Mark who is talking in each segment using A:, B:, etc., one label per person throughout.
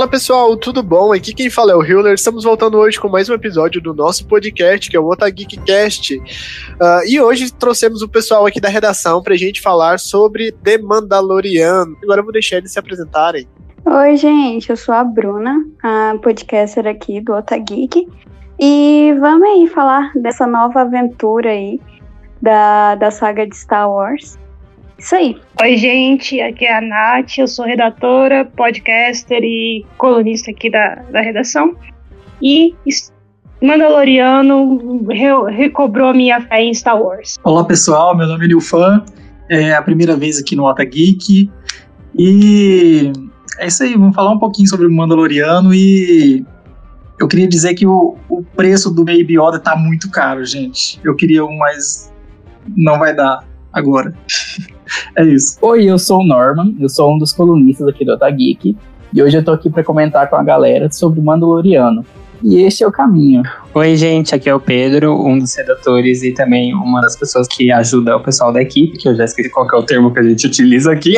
A: Fala pessoal, tudo bom? Aqui quem fala é o Hiller. Estamos voltando hoje com mais um episódio do nosso podcast, que é o Otageekcast. Uh, e hoje trouxemos o pessoal aqui da redação pra gente falar sobre The Mandalorian. Agora eu vou deixar eles se apresentarem.
B: Oi, gente, eu sou a Bruna, a podcaster aqui do Otageek. E vamos aí falar dessa nova aventura aí da, da saga de Star Wars. Isso aí.
C: Oi, gente, aqui é a Nath, eu sou redatora, podcaster e colunista aqui da, da redação. E Mandaloriano re, recobrou minha fé em Star Wars.
D: Olá, pessoal, meu nome é Nilfan, é a primeira vez aqui no Ota Geek. E é isso aí, vamos falar um pouquinho sobre o Mandaloriano e eu queria dizer que o, o preço do Baby Yoda tá muito caro, gente. Eu queria um, mas não vai dar agora. é isso.
E: Oi, eu sou o Norman, eu sou um dos colunistas aqui do Otageek, e hoje eu tô aqui para comentar com a galera sobre o Mandaloriano. E este é o caminho.
F: Oi, gente, aqui é o Pedro, um dos redatores e também uma das pessoas que ajuda o pessoal da equipe, que eu já esqueci qual é o termo que a gente utiliza aqui.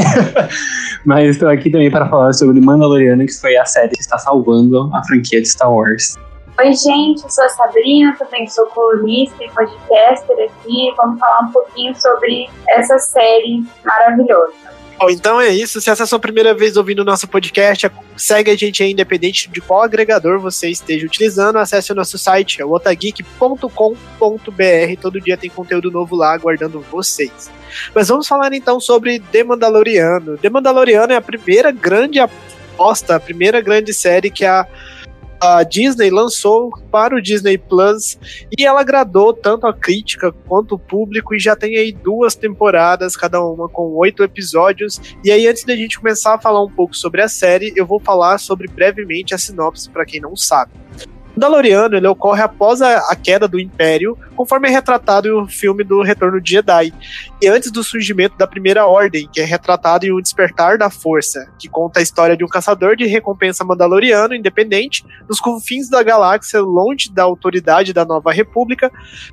F: Mas estou aqui também para falar sobre Mandaloriano, que foi a série que está salvando a franquia de Star Wars.
G: Oi, gente, eu sou a Sabrina, também sou colunista e podcaster aqui. Vamos falar um pouquinho sobre essa série maravilhosa.
A: Bom, então é isso. Se essa é a sua primeira vez ouvindo o nosso podcast, segue a gente aí, independente de qual agregador você esteja utilizando. Acesse o nosso site, é otageek.com.br. Todo dia tem conteúdo novo lá aguardando vocês. Mas vamos falar então sobre The Mandaloriano. The Mandaloriano é a primeira grande aposta, a primeira grande série que a a Disney lançou para o Disney Plus e ela agradou tanto a crítica quanto o público e já tem aí duas temporadas, cada uma com oito episódios. E aí, antes da gente começar a falar um pouco sobre a série, eu vou falar sobre brevemente a sinopse para quem não sabe. Mandaloriano ele ocorre após a, a, queda do Império, conforme é retratado em um filme do Retorno de Jedi, e antes do surgimento da Primeira Ordem, que é retratado em O Despertar da Força, que conta a história de um caçador de recompensa mandaloriano independente, nos confins da galáxia, longe da autoridade da Nova República,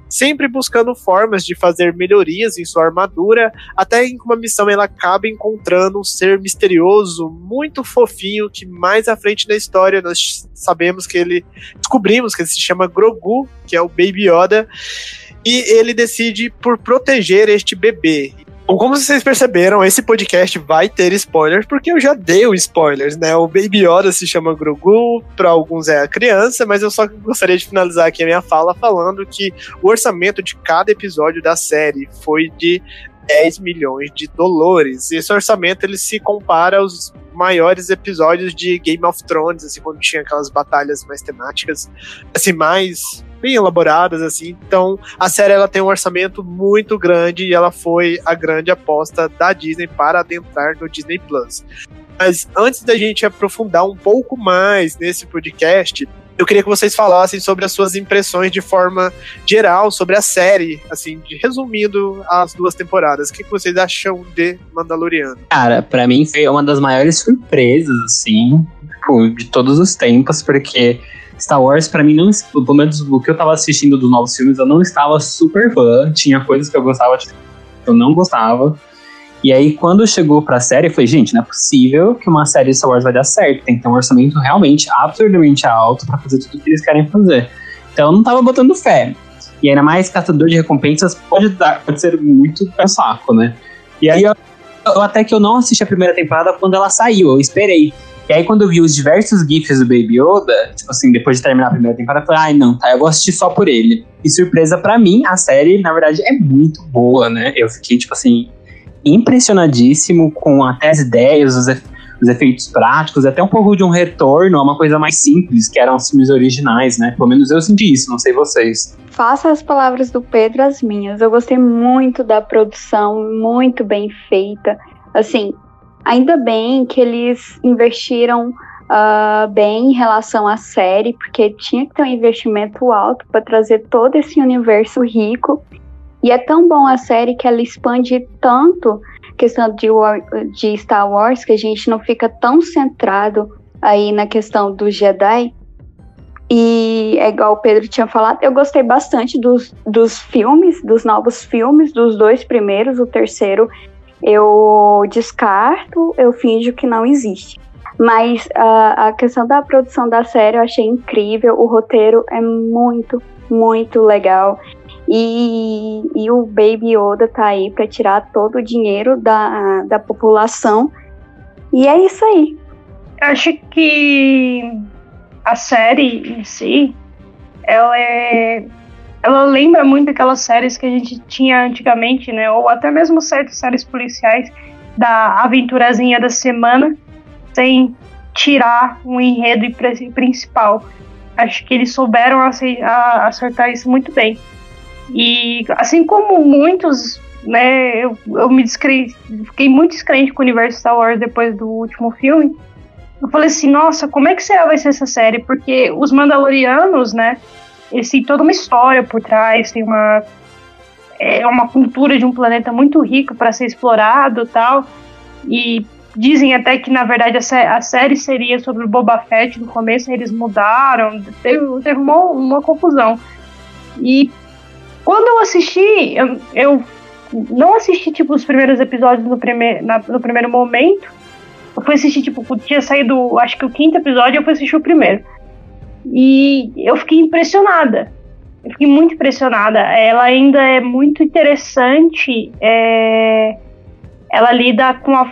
A: sempre buscando formas de fazer melhorias em sua armadura, até em uma missão ela acaba encontrando um ser misterioso, muito fofinho, que mais à frente na história nós sabemos que ele descobrimos que ele se chama Grogu, que é o Baby Yoda, e ele decide por proteger este bebê. Como vocês perceberam, esse podcast vai ter spoilers, porque eu já dei os spoilers, né? O Baby Yoda se chama Grogu, para alguns é a criança, mas eu só gostaria de finalizar aqui a minha fala falando que o orçamento de cada episódio da série foi de 10 milhões de dólares. Esse orçamento ele se compara aos maiores episódios de Game of Thrones, assim, quando tinha aquelas batalhas mais temáticas, assim, mais bem elaboradas, assim. Então, a série ela tem um orçamento muito grande e ela foi a grande aposta da Disney para adentrar no Disney Plus. Mas antes da gente aprofundar um pouco mais nesse podcast, eu queria que vocês falassem sobre as suas impressões de forma geral sobre a série, assim, resumindo as duas temporadas. O que, que vocês acham de Mandaloriano?
F: Cara, para mim foi uma das maiores surpresas, assim, tipo, de todos os tempos, porque Star Wars, para mim, não, pelo menos o que eu tava assistindo dos novos filmes, eu não estava super fã. Tinha coisas que eu gostava, que eu não gostava. E aí, quando chegou pra série, eu falei, gente, não é possível que uma série de Star Wars vai dar certo. Tem que ter um orçamento realmente absurdamente alto para fazer tudo o que eles querem fazer. Então eu não tava botando fé. E ainda mais caçador de recompensas pode, dar, pode ser muito é saco, né? E aí eu, eu, até que eu não assisti a primeira temporada quando ela saiu, eu esperei. E aí, quando eu vi os diversos GIFs do Baby Yoda, tipo assim, depois de terminar a primeira temporada, eu falei, ai, não, tá, eu vou assistir só por ele. E surpresa para mim, a série, na verdade, é muito boa, né? Eu fiquei, tipo assim, impressionadíssimo com até as ideias, os, os efeitos práticos, até um pouco de um retorno a uma coisa mais simples, que eram os filmes originais, né? Pelo menos eu senti isso, não sei vocês.
B: Faça as palavras do Pedro as minhas. Eu gostei muito da produção, muito bem feita. Assim, ainda bem que eles investiram uh, bem em relação à série, porque tinha que ter um investimento alto para trazer todo esse universo rico e é tão bom a série que ela expande tanto questão de, de Star Wars que a gente não fica tão centrado aí na questão do Jedi. E é igual o Pedro tinha falado, eu gostei bastante dos, dos filmes, dos novos filmes, dos dois primeiros, o terceiro eu descarto, eu finjo que não existe. Mas uh, a questão da produção da série eu achei incrível. O roteiro é muito, muito legal. E, e o Baby Yoda tá aí para tirar todo o dinheiro da, da população. E é isso aí.
C: Acho que a série em si, ela é. Ela lembra muito aquelas séries que a gente tinha antigamente, né? Ou até mesmo certas séries policiais da aventurazinha da semana, sem tirar um enredo principal. Acho que eles souberam acertar isso muito bem. E assim como muitos, né, eu, eu me descre... fiquei muito descrente com o universo Star Wars depois do último filme. Eu falei assim, nossa, como é que será vai ser essa série? Porque os Mandalorianos, né, têm toda uma história por trás, tem uma é uma cultura de um planeta muito rico para ser explorado, tal. E dizem até que na verdade a, sé a, série seria sobre o Boba Fett no começo, eles mudaram, teve, teve uma, uma confusão. E quando eu assisti, eu, eu não assisti, tipo, os primeiros episódios no, prime na, no primeiro momento. Eu fui assistir, tipo, tinha saído, acho que o quinto episódio, eu fui assistir o primeiro. E eu fiquei impressionada. Eu fiquei muito impressionada. Ela ainda é muito interessante. É... Ela lida com a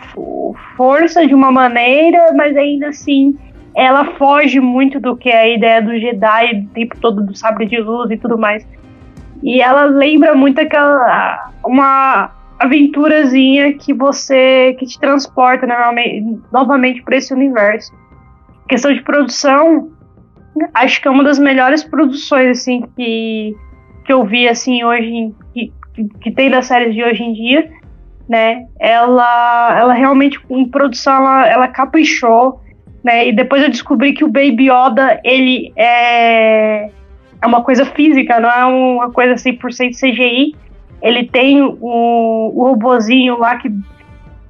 C: força de uma maneira, mas ainda assim ela foge muito do que é a ideia do Jedi, o tempo todo do sabre de luz e tudo mais. E ela lembra muito aquela uma aventurazinha que você que te transporta novamente, novamente para esse universo. Questão de produção, acho que é uma das melhores produções assim que, que eu vi assim hoje que, que tem das séries de hoje em dia, né? Ela ela realmente em produção ela, ela caprichou, né? E depois eu descobri que o Baby Yoda ele é é uma coisa física, não é uma coisa 100% CGI. Ele tem o, o robozinho lá que,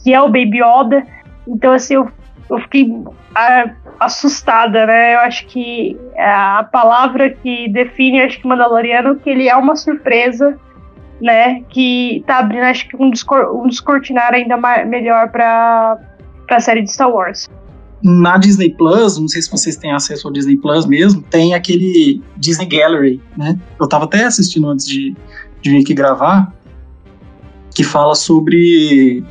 C: que é o Baby Yoda. Então, assim, eu, eu fiquei a, assustada, né? Eu acho que a palavra que define, acho que Mandaloriano, que ele é uma surpresa, né? Que tá abrindo, acho que um, descor um descortinar ainda mais, melhor para a série de Star Wars
D: na Disney Plus, não sei se vocês têm acesso ao Disney Plus mesmo, tem aquele Disney Gallery, né? Eu tava até assistindo antes de, de vir aqui gravar, que fala sobre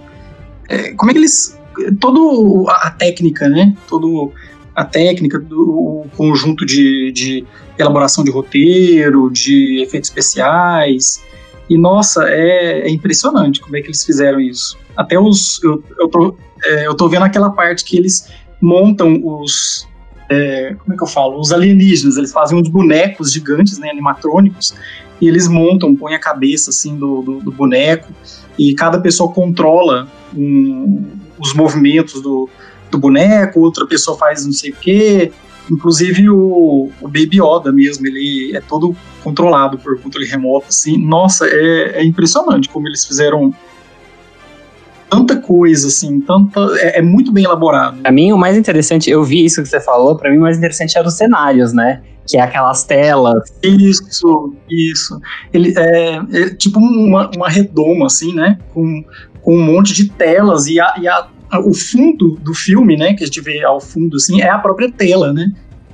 D: é, como é que eles. Toda a técnica, né? Todo a técnica, do, conjunto de, de elaboração de roteiro, de efeitos especiais. E nossa, é, é impressionante como é que eles fizeram isso. Até os. Eu, eu, tô, é, eu tô vendo aquela parte que eles montam os. É, como é que eu falo? Os alienígenas. Eles fazem uns bonecos gigantes, né, animatrônicos, e eles montam, põem a cabeça assim do, do, do boneco, e cada pessoa controla um, os movimentos do, do boneco, outra pessoa faz não sei o quê. Inclusive o, o Baby Yoda mesmo, ele é todo controlado por controle remoto, assim. Nossa, é, é impressionante como eles fizeram tanta coisa, assim, tanta. É, é, muito bem elaborado.
F: Pra mim, o mais interessante, eu vi isso que você falou, pra mim, o mais interessante era os cenários, né? Que é aquelas telas.
D: Isso, isso. Ele é, é tipo uma, uma redoma, assim, né? Com, com um monte de telas e, a, e a, o fundo do filme, né? Que a gente vê ao fundo, assim, é a própria tela, né?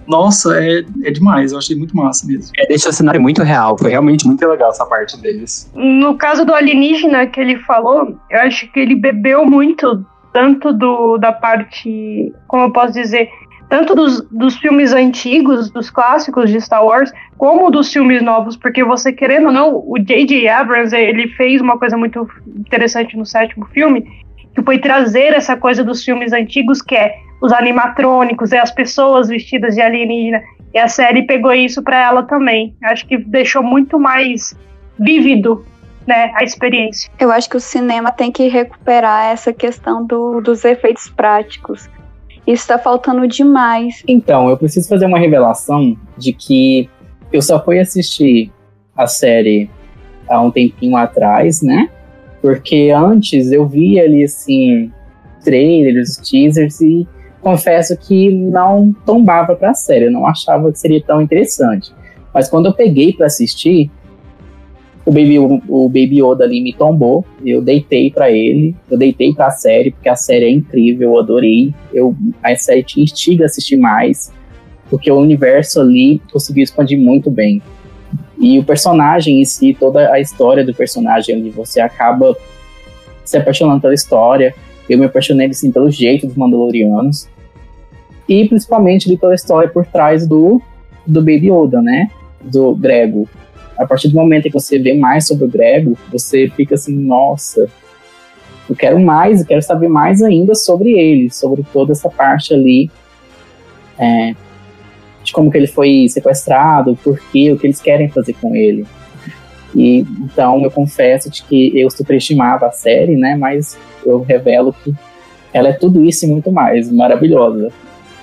D: Nossa, é, é demais, eu achei muito massa mesmo.
F: É, deixa o cenário muito real, foi realmente muito legal essa parte deles.
C: No caso do alienígena que ele falou, eu acho que ele bebeu muito, tanto do, da parte, como eu posso dizer, tanto dos, dos filmes antigos, dos clássicos de Star Wars, como dos filmes novos, porque você querendo ou não, o J.J. Abrams, ele fez uma coisa muito interessante no sétimo filme, que foi trazer essa coisa dos filmes antigos, que é os animatrônicos, é as pessoas vestidas de alienígena. E a série pegou isso para ela também. Acho que deixou muito mais vívido né, a experiência.
B: Eu acho que o cinema tem que recuperar essa questão do, dos efeitos práticos. Isso está faltando demais.
E: Então, eu preciso fazer uma revelação de que eu só fui assistir a série há um tempinho atrás, né? Porque antes eu via ali, assim, trailers, teasers e confesso que não tombava pra série, eu não achava que seria tão interessante. Mas quando eu peguei para assistir, o Baby, o Baby Yoda ali me tombou. Eu deitei para ele, eu deitei pra série, porque a série é incrível, eu adorei. Eu, a série te instiga a assistir mais, porque o universo ali conseguiu expandir muito bem. E o personagem em si, toda a história do personagem ali, você acaba se apaixonando pela história. Eu me apaixonei assim, pelo jeito dos Mandalorianos. E principalmente ali, pela história por trás do, do Baby Yoda, né? Do Grego. A partir do momento que você vê mais sobre o Grego, você fica assim, nossa, eu quero mais, eu quero saber mais ainda sobre ele, sobre toda essa parte ali é, de como que ele foi sequestrado, por quê, o que eles querem fazer com ele. E então eu confesso de que eu superestimava a série, né? Mas eu revelo que ela é tudo isso e muito mais, maravilhosa.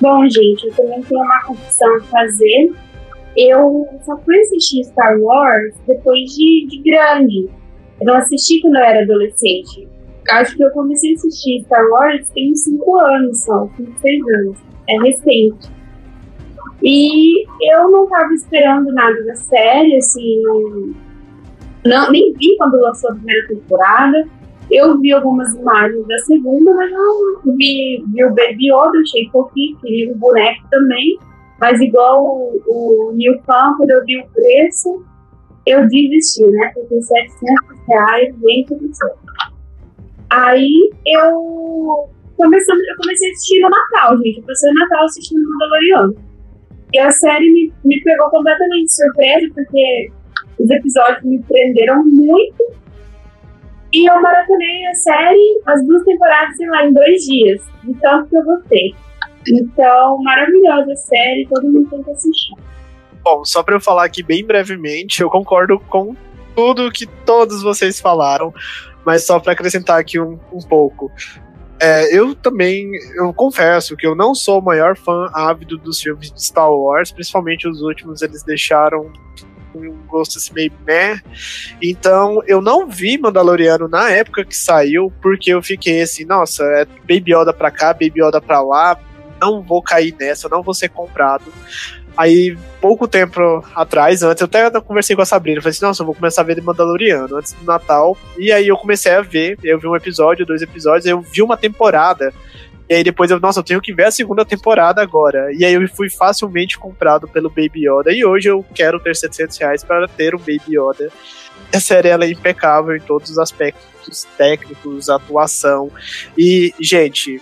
G: Bom, gente, eu também tenho uma confissão a fazer. Eu só fui assistir Star Wars depois de, de grande. Eu não assisti quando eu era adolescente. Acho que eu comecei a assistir Star Wars tem 5 anos só, 5, 6 anos. É recente. E eu não tava esperando nada da série, assim, não, não, nem vi quando lançou a primeira temporada. Eu vi algumas imagens da segunda, mas não vi, vi o Baby Yoda, achei fofinho, queria o boneco também. Mas igual o, o New quando eu vi o preço, eu desisti, né? Porque 700 reais, gente do céu. Aí eu comecei, eu comecei a assistir no Natal, gente. Eu passei o Natal assistindo Mandaloriano. E a série me, me pegou completamente de surpresa, porque os episódios me prenderam muito. E eu maratonei a série, as duas temporadas, sei lá, em dois dias. De tanto que eu gostei. Então, maravilhosa série, todo mundo tem que assistir.
A: Bom, só para eu falar aqui bem brevemente, eu concordo com tudo que todos vocês falaram, mas só para acrescentar aqui um, um pouco. É, eu também, eu confesso que eu não sou o maior fã ávido dos filmes de Star Wars, principalmente os últimos, eles deixaram um gosto assim meio meh. Então, eu não vi Mandaloriano na época que saiu, porque eu fiquei assim, nossa, é Baby Yoda pra cá, Baby Yoda pra lá, não vou cair nessa, não vou ser comprado. Aí, pouco tempo atrás, antes, eu até conversei com a Sabrina, falei assim, nossa, eu vou começar a ver de Mandaloriano antes do Natal. E aí eu comecei a ver, eu vi um episódio, dois episódios, eu vi uma temporada. E aí depois eu, nossa, eu tenho que ver a segunda temporada agora. E aí eu fui facilmente comprado pelo Baby Yoda. E hoje eu quero ter 700 reais para ter um Baby Yoda. A série ela é impecável em todos os aspectos técnicos, atuação. E, gente,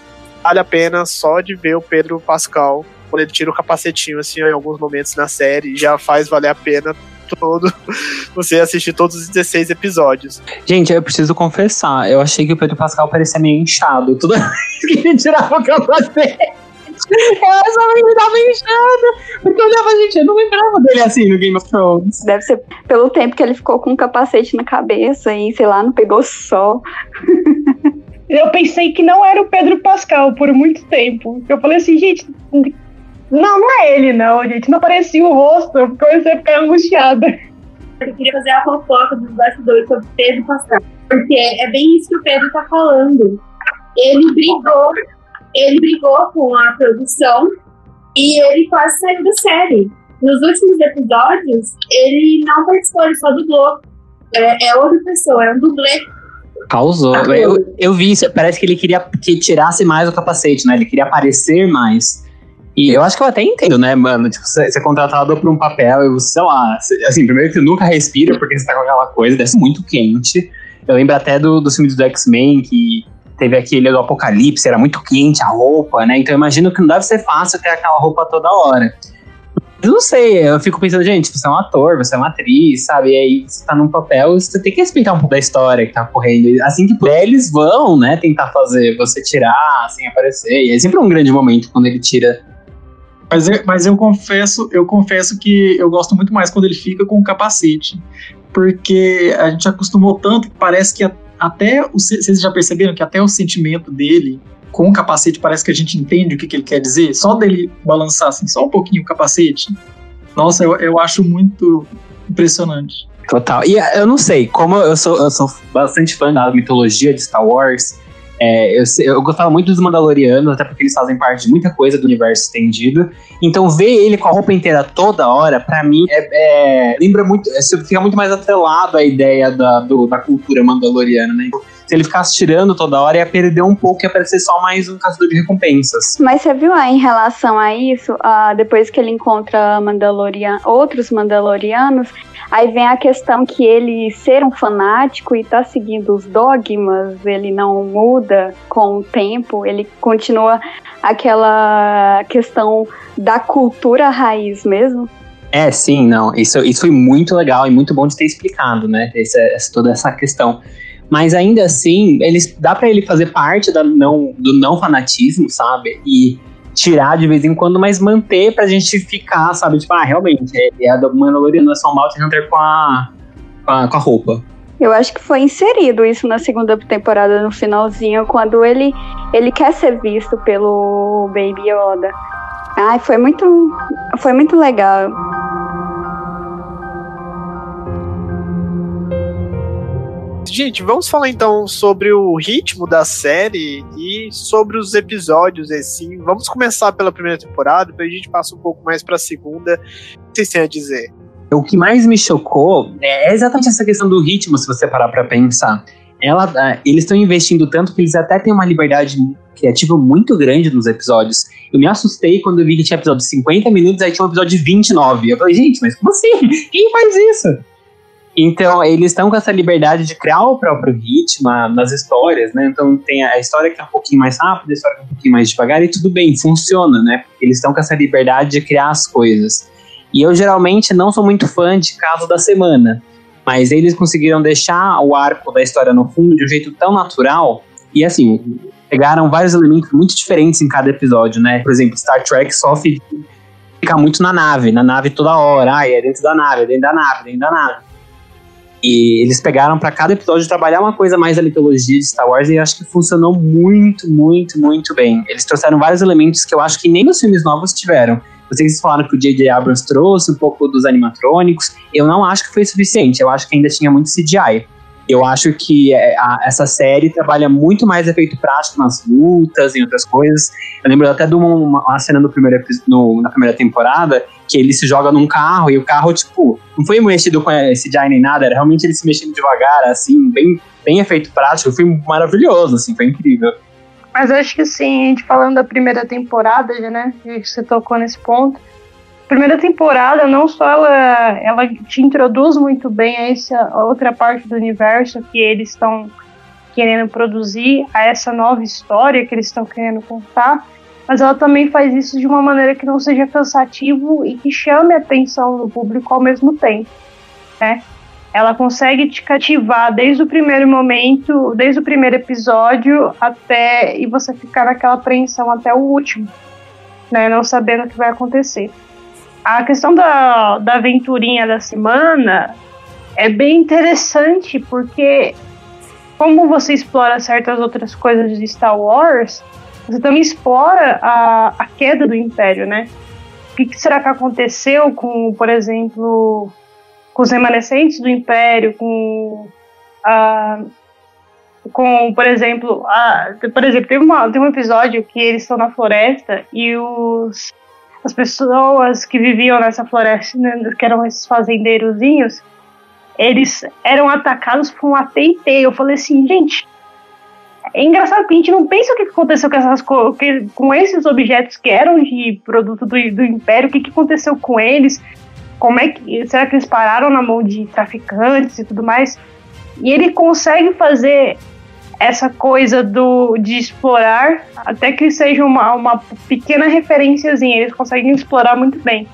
A: vale a pena só de ver o Pedro Pascal quando ele tira o capacetinho, assim, em alguns momentos na série, já faz valer a pena todo você assistir todos os 16 episódios.
F: Gente, eu preciso confessar, eu achei que o Pedro Pascal parecia meio inchado. Toda vez que ele tirava o capacete. Essa me tava inchada. Porque eu olhava, gente, eu não lembrava dele assim no Game of Thrones.
B: Deve ser pelo tempo que ele ficou com o capacete na cabeça e, sei lá, não pegou sol.
C: Eu pensei que não era o Pedro Pascal por muito tempo. Eu falei assim, gente, não, não é ele, não, gente. Não parecia o rosto. Eu comecei a ficar angustiada.
G: Eu queria fazer a fofoca dos bastidores sobre Pedro Pascal. Porque é bem isso que o Pedro tá falando. Ele brigou, ele brigou com a produção e ele quase saiu da série. Nos últimos episódios, ele não participou, ele só dublou. É, é outra pessoa, é um dublê.
F: Causou. Eu, eu vi isso, parece que ele queria que tirasse mais o capacete, né? Ele queria aparecer mais. E eu acho que eu até entendo, né, mano? Tipo, você é contratado por um papel e você, sei lá, assim, primeiro que você nunca respira porque você tá com aquela coisa, ser muito quente. Eu lembro até do, do filme do X-Men, que teve aquele do Apocalipse, era muito quente a roupa, né? Então eu imagino que não deve ser fácil ter aquela roupa toda hora. Eu não sei, eu fico pensando, gente, você é um ator, você é uma atriz, sabe? E aí você tá num papel, você tem que explicar um pouco da história que tá correndo. Assim que puder, eles vão, né, tentar fazer você tirar, sem aparecer. E é sempre um grande momento quando ele tira
D: mas eu, mas eu confesso, eu confesso que eu gosto muito mais quando ele fica com o capacete. Porque a gente acostumou tanto que parece que até. Vocês já perceberam que até o sentimento dele com o capacete parece que a gente entende o que, que ele quer dizer? Só dele balançar assim, só um pouquinho o capacete. Nossa, eu, eu acho muito impressionante.
F: Total. E eu não sei, como eu sou, eu sou bastante fã da mitologia de Star Wars, É, eu, eu, gostava muito dos Mandalorianos, até porque eles fazem parte de muita coisa do universo estendido. Então, ver ele com a roupa inteira toda hora, para mim, é, é, lembra muito. É, fica muito mais atrelado à ideia da, do, da cultura mandaloriana, né? Se ele ficasse tirando toda hora, ia perder um pouco e ia parecer só mais um caçador de recompensas.
B: Mas você viu aí, em relação a isso, uh, depois que ele encontra Mandalorian, outros Mandalorianos, Aí vem a questão que ele ser um fanático e tá seguindo os dogmas, ele não muda com o tempo, ele continua aquela questão da cultura raiz mesmo.
F: É, sim, não. Isso, isso foi muito legal e muito bom de ter explicado, né? Essa, essa toda essa questão. Mas ainda assim, eles, dá para ele fazer parte da não, do não fanatismo, sabe? E tirar de vez em quando, mas manter pra gente ficar, sabe? Tipo, ah, realmente, é, a do Mandaloriano, é só um Bounty Hunter com a, com a, com a roupa.
B: Eu acho que foi inserido isso na segunda temporada, no finalzinho, quando ele, ele quer ser visto pelo Baby Yoda. Ai, foi muito, foi muito legal.
A: Gente, vamos falar então sobre o ritmo da série e sobre os episódios, assim. Vamos começar pela primeira temporada, depois a gente passa um pouco mais pra segunda. O que vocês têm a dizer?
F: O que mais me chocou é exatamente essa questão do ritmo, se você parar pra pensar. Ela, é, eles estão investindo tanto que eles até têm uma liberdade criativa muito grande nos episódios. Eu me assustei quando eu vi que tinha episódio de 50 minutos, aí tinha um episódio de 29. Eu falei, gente, mas como assim? Quem faz isso? Então, eles estão com essa liberdade de criar o próprio ritmo nas histórias, né? Então, tem a história que é um pouquinho mais rápida, a história que é um pouquinho mais devagar, e tudo bem, funciona, né? Eles estão com essa liberdade de criar as coisas. E eu, geralmente, não sou muito fã de caso da semana, mas eles conseguiram deixar o arco da história no fundo de um jeito tão natural, e assim, pegaram vários elementos muito diferentes em cada episódio, né? Por exemplo, Star Trek sofre ficar muito na nave, na nave toda hora, ai, é dentro da nave, é dentro da nave, é dentro da nave. E eles pegaram para cada episódio trabalhar uma coisa mais da mitologia de Star Wars e acho que funcionou muito, muito, muito bem. Eles trouxeram vários elementos que eu acho que nem nos filmes novos tiveram. Vocês falaram que o J.J. Abrams trouxe um pouco dos animatrônicos. Eu não acho que foi suficiente. Eu acho que ainda tinha muito CGI. Eu acho que é, a, essa série trabalha muito mais efeito prático nas lutas e outras coisas. Eu lembro até de uma, uma cena no primeiro, no, na primeira temporada que ele se joga num carro e o carro, tipo, não foi mexido com esse CGI nem nada, era realmente ele se mexendo devagar, assim, bem, bem efeito prático. Foi maravilhoso, assim, foi incrível.
C: Mas acho que sim, a gente falando da primeira temporada, né? Você tocou nesse ponto primeira temporada, não só ela, ela te introduz muito bem a essa outra parte do universo que eles estão querendo produzir, a essa nova história que eles estão querendo contar, mas ela também faz isso de uma maneira que não seja cansativo e que chame a atenção do público ao mesmo tempo, né? Ela consegue te cativar desde o primeiro momento, desde o primeiro episódio até e você ficar naquela apreensão até o último, né? Não sabendo o que vai acontecer. A questão da, da aventurinha da semana é bem interessante porque como você explora certas outras coisas de Star Wars, você também explora a, a queda do Império, né? O que, que, será que aconteceu com, por exemplo, com os remanescentes do Império, com a, com, por exemplo, a, por exemplo, tem, uma, tem um episódio que eles estão na floresta e os as pessoas que viviam nessa floresta, né, que eram esses fazendeirozinhos, eles eram atacados por um AT&T. Eu falei assim, gente, é engraçado que a gente não pensa o que aconteceu com, essas, com esses objetos que eram de produto do, do Império, o que, que aconteceu com eles, como é que, será que eles pararam na mão de traficantes e tudo mais? E ele consegue fazer essa coisa do de explorar, até que seja uma, uma pequena referenciazinha, eles conseguem explorar muito bem.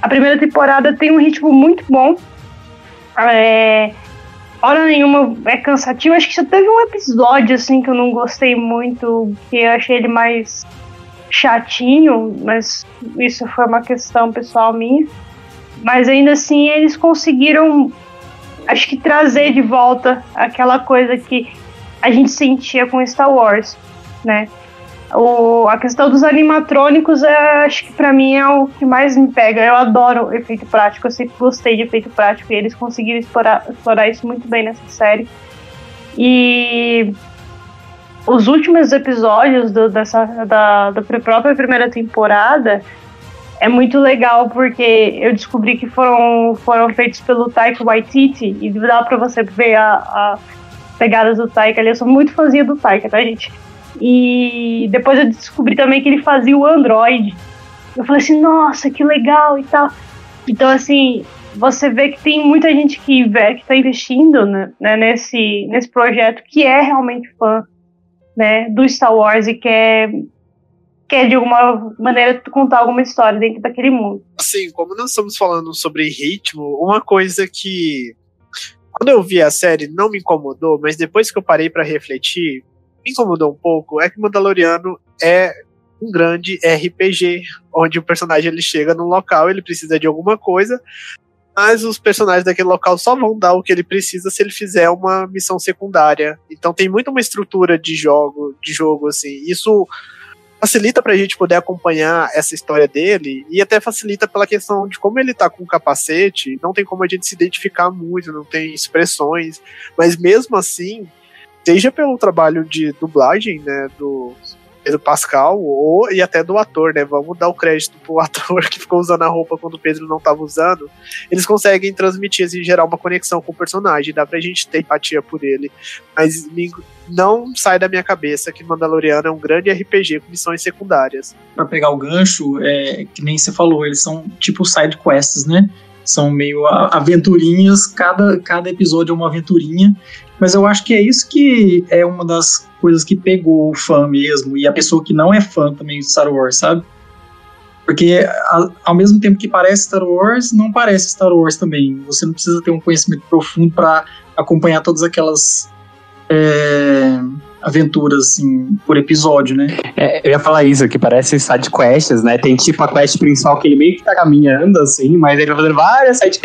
C: A primeira temporada tem um ritmo muito bom. É, hora nenhuma é cansativo. Acho que só teve um episódio assim que eu não gostei muito, que eu achei ele mais chatinho, mas isso foi uma questão pessoal minha. Mas ainda assim eles conseguiram, acho que trazer de volta aquela coisa que a gente sentia com Star Wars, né? O, a questão dos animatrônicos, é, acho que para mim é o que mais me pega. Eu adoro efeito prático, eu sempre gostei de efeito prático e eles conseguiram explorar, explorar isso muito bem nessa série. E os últimos episódios do, dessa, da, da própria primeira temporada é muito legal porque eu descobri que foram, foram feitos pelo Taika Waititi e dá pra você ver a, a pegadas do Taika ali. Eu sou muito fãzinha do Taika, tá, gente? E depois eu descobri também que ele fazia o Android. Eu falei assim, nossa, que legal e tal. Então, assim, você vê que tem muita gente que está investindo né, né, nesse, nesse projeto que é realmente fã né, do Star Wars e quer, quer de alguma maneira contar alguma história dentro daquele mundo.
A: Assim, como nós estamos falando sobre ritmo, uma coisa que quando eu vi a série não me incomodou, mas depois que eu parei para refletir, me incomodou um pouco, é que Mandaloriano é um grande RPG, onde o personagem ele chega num local, ele precisa de alguma coisa, mas os personagens daquele local só vão dar o que ele precisa se ele fizer uma missão secundária. Então tem muito uma estrutura de jogo, de jogo assim. Isso facilita pra gente poder acompanhar essa história dele e até facilita pela questão de como ele tá com o capacete, não tem como a gente se identificar muito, não tem expressões, mas mesmo assim, seja pelo trabalho de dublagem, né, do Pedro Pascal ou, e até do ator, né? Vamos dar o crédito pro ator que ficou usando a roupa quando o Pedro não estava usando. Eles conseguem transmitir, assim, gerar uma conexão com o personagem, dá pra gente ter empatia por ele. Mas não sai da minha cabeça que Mandaloriano é um grande RPG com missões secundárias.
D: Para pegar o gancho, é, que nem você falou, eles são tipo side quests, né? São meio aventurinhas, cada, cada episódio é uma aventurinha. Mas eu acho que é isso que é uma das coisas que pegou o fã mesmo, e a pessoa que não é fã também de Star Wars, sabe? Porque a, ao mesmo tempo que parece Star Wars, não parece Star Wars também. Você não precisa ter um conhecimento profundo para acompanhar todas aquelas é, aventuras, assim, por episódio, né?
F: É, eu ia falar isso, que parece side quests, né? Tem tipo a quest principal que ele meio que tá caminhando, assim, mas ele vai fazendo várias side.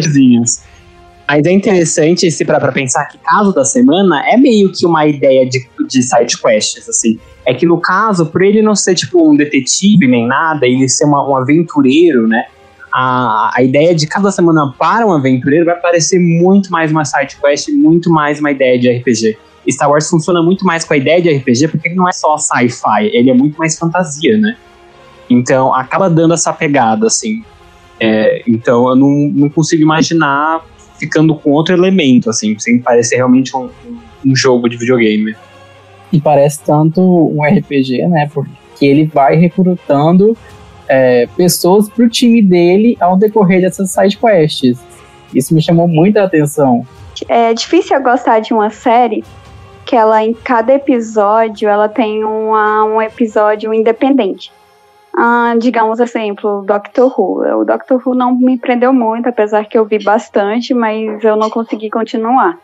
F: Mas é interessante se para pensar que caso da semana é meio que uma ideia de, de side quests, assim. É que no caso, por ele não ser tipo um detetive nem nada, ele ser uma, um aventureiro, né? A, a ideia de cada semana para um aventureiro vai parecer muito mais uma side quest, muito mais uma ideia de RPG. Star Wars funciona muito mais com a ideia de RPG porque ele não é só sci-fi, ele é muito mais fantasia, né? Então acaba dando essa pegada, assim. É, então eu não, não consigo imaginar ficando com outro elemento, assim, sem parecer realmente um, um jogo de videogame.
E: E parece tanto um RPG, né? Porque ele vai recrutando é, pessoas pro time dele ao decorrer dessas side quests. Isso me chamou muita atenção.
B: É difícil eu gostar de uma série que ela em cada episódio ela tem uma, um episódio independente. Ah, digamos exemplo, Doctor Who. O Doctor Who não me prendeu muito, apesar que eu vi bastante, mas eu não consegui continuar.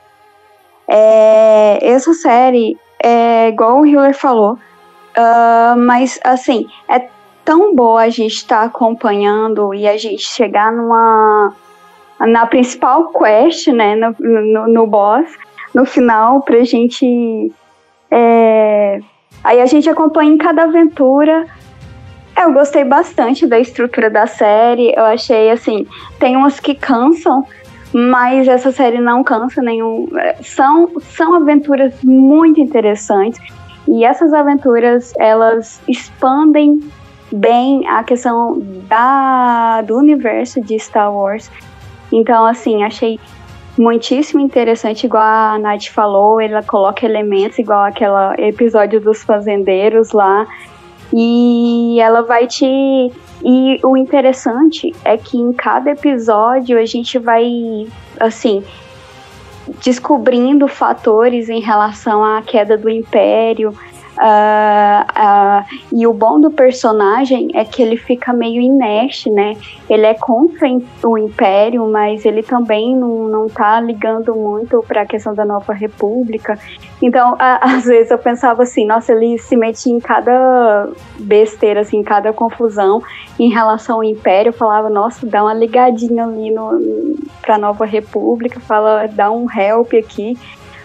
B: É, essa série é igual o Hiller falou, uh, mas assim, é tão boa a gente estar tá acompanhando e a gente chegar numa na principal quest, né, no, no, no boss, no final, pra gente. É, aí a gente acompanha em cada aventura eu gostei bastante da estrutura da série. Eu achei assim, tem umas que cansam, mas essa série não cansa nenhum. São, são aventuras muito interessantes. E essas aventuras, elas expandem bem a questão da, do universo de Star Wars. Então, assim, achei muitíssimo interessante, igual a Nath falou, ela coloca elementos igual aquele episódio dos fazendeiros lá, e ela vai te. E o interessante é que em cada episódio a gente vai, assim, descobrindo fatores em relação à queda do império, Uh, uh, e o bom do personagem é que ele fica meio inerte, né? Ele é contra o Império, mas ele também não, não tá ligando muito para a questão da Nova República. Então, às vezes eu pensava assim, nossa, ele se mete em cada besteira, assim, em cada confusão em relação ao Império. Eu falava, nossa, dá uma ligadinha ali no, pra Nova República, fala, dá um help aqui.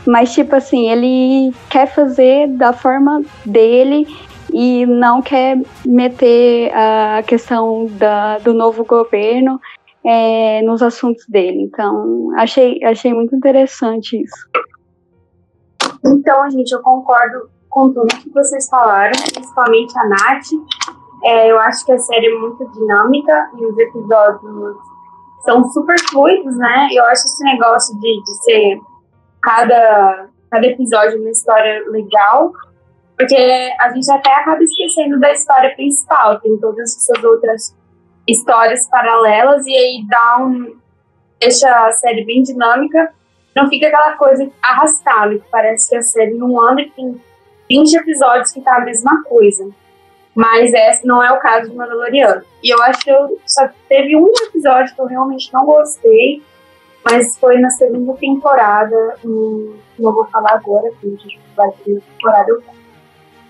B: Mas, tipo assim, ele quer fazer da forma dele e não quer meter a questão da, do novo governo é, nos assuntos dele. Então, achei, achei muito interessante isso.
G: Então, gente, eu concordo com tudo que vocês falaram, principalmente a Nath. É, eu acho que a série é muito dinâmica e os episódios são super fluidos, né? Eu acho esse negócio de, de ser cada, cada episódio uma história legal, porque a gente até acaba esquecendo da história principal, tem todas essas outras histórias paralelas e aí dá um deixa a série bem dinâmica, não fica aquela coisa arrastada, que parece que a série não anda e tem 20 episódios que tá a mesma coisa. Mas esse não é o caso de Mandaloriano. E eu acho que eu só teve um episódio que eu realmente não gostei, mas foi na segunda temporada. Hum, não vou falar agora, porque a gente vai ter temporada.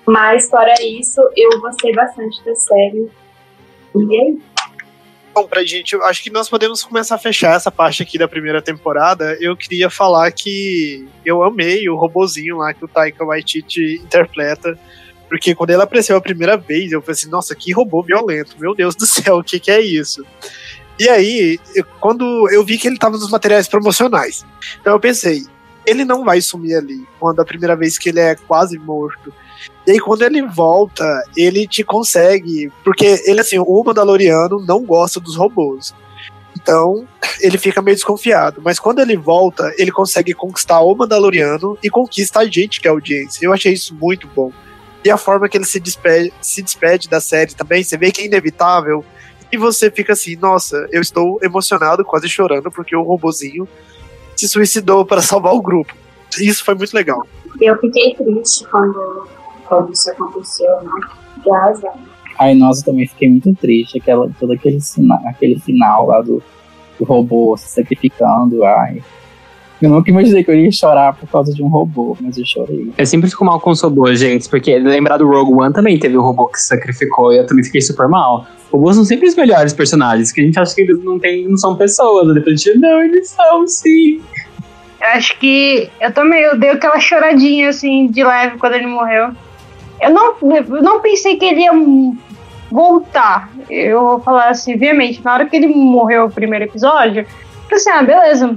G: Mas, fora isso, eu gostei bastante da série. E é.
A: Bom, pra gente, acho que nós podemos começar a fechar essa parte aqui da primeira temporada. Eu queria falar que eu amei o robozinho lá que o Taika Waititi interpreta. Porque quando ele apareceu a primeira vez, eu falei assim, nossa, que robô violento, meu Deus do céu, o que, que é isso? E aí, eu, quando eu vi que ele tava nos materiais promocionais, então eu pensei, ele não vai sumir ali, quando a primeira vez que ele é quase morto. E aí, quando ele volta, ele te consegue. Porque ele, assim, o Mandaloriano não gosta dos robôs. Então, ele fica meio desconfiado. Mas quando ele volta, ele consegue conquistar o Mandaloriano e conquista a gente, que é a audiência. Eu achei isso muito bom. E a forma que ele se despede, se despede da série também, você vê que é inevitável. E você fica assim, nossa, eu estou emocionado, quase chorando, porque o robozinho se suicidou para salvar o grupo. Isso foi muito legal.
G: Eu fiquei triste quando, quando isso aconteceu, né? Graças a
E: Ai, nossa, eu também fiquei muito triste. Aquela, todo aquele, sina- aquele final lá do, do robô se sacrificando. Ai. Eu nunca imaginei que eu ia chorar por causa de um robô, mas eu chorei.
F: Eu sempre fico mal com os robôs, gente, porque lembrar do Rogue One também teve um robô que se sacrificou e eu também fiquei super mal. Robôs são sempre os melhores personagens, que a gente acha que eles não, tem, não são pessoas. Depois a gente, não, eles são sim.
C: Eu acho que eu também eu dei aquela choradinha assim de leve quando ele morreu. Eu não, eu não pensei que ele ia voltar. Eu vou falar assim, obviamente, na hora que ele morreu o primeiro episódio, eu assim, ah, beleza.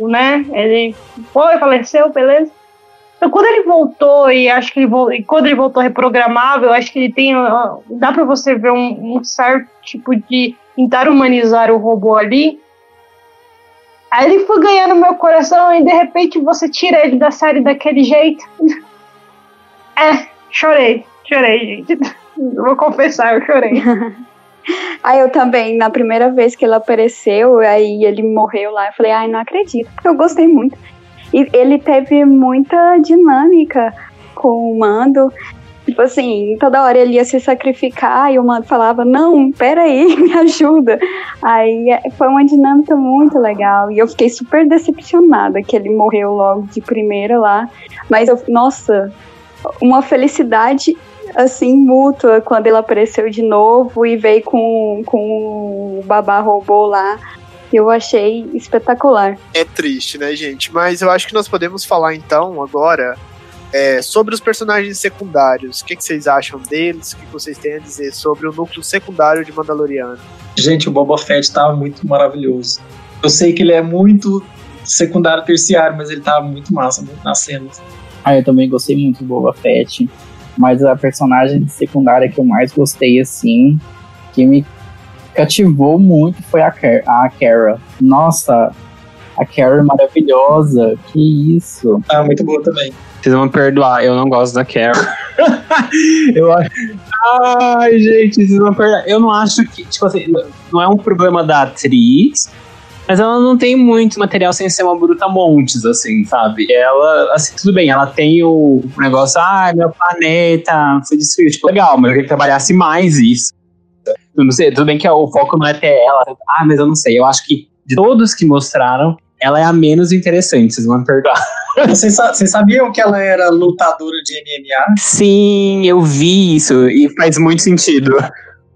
C: Né? Ele foi, faleceu, beleza. Então, quando ele voltou, e acho que ele vol- e quando ele voltou reprogramável, acho que ele tem. Dá pra você ver um, um certo tipo de tentar humanizar o robô ali. Aí ele foi ganhando meu coração e de repente você tira ele da série daquele jeito. É, chorei, chorei, gente. Vou confessar, eu chorei.
B: Aí eu também, na primeira vez que ele apareceu, aí ele morreu lá, eu falei, ai, não acredito, porque eu gostei muito. E ele teve muita dinâmica com o Mando. Tipo assim, toda hora ele ia se sacrificar e o Mando falava, não, peraí, me ajuda. Aí é, foi uma dinâmica muito legal. E eu fiquei super decepcionada que ele morreu logo de primeira lá. Mas eu, nossa, uma felicidade assim, mútua quando ele apareceu de novo e veio com, com o babá robô lá. Eu achei espetacular.
A: É triste, né, gente? Mas eu acho que nós podemos falar então agora é, sobre os personagens secundários. O que, que vocês acham deles? O que, vocês têm a dizer sobre o núcleo secundário de Mandaloriano?
D: Gente, o Boba Fett tava muito maravilhoso. Eu sei que ele é muito secundário, terciário, mas ele tava muito massa, muito na cena.
E: Ah, eu também gostei muito do Boba Fett. Mas a personagem secundária que eu mais gostei, assim, que me cativou muito foi a, Car a Kara. Nossa, a Kara é maravilhosa. Que isso.
D: Ah, muito boa também.
F: Vocês vão me perdoar, eu não gosto da Carol. eu acho. Ai, gente, vocês vão perdoar. Eu não acho que, tipo assim, não é um problema da atriz, mas ela não tem muito material sem ser uma bruta montes, assim, sabe? Ela, assim, tudo bem, ela tem o, o negócio, ah, meu planeta foi destruído. Tipo, legal, mas eu queria que trabalhasse mais isso. Eu não sei, tudo bem que o foco não é ter ela. Ah, mas eu não sei. Eu acho que de todos que mostraram, ela é a menos interessante, vocês vão me perdoar.
D: Vocês, sa- vocês sabiam que ela era lutadora de MMA?
F: Sim, eu vi isso e faz muito sentido.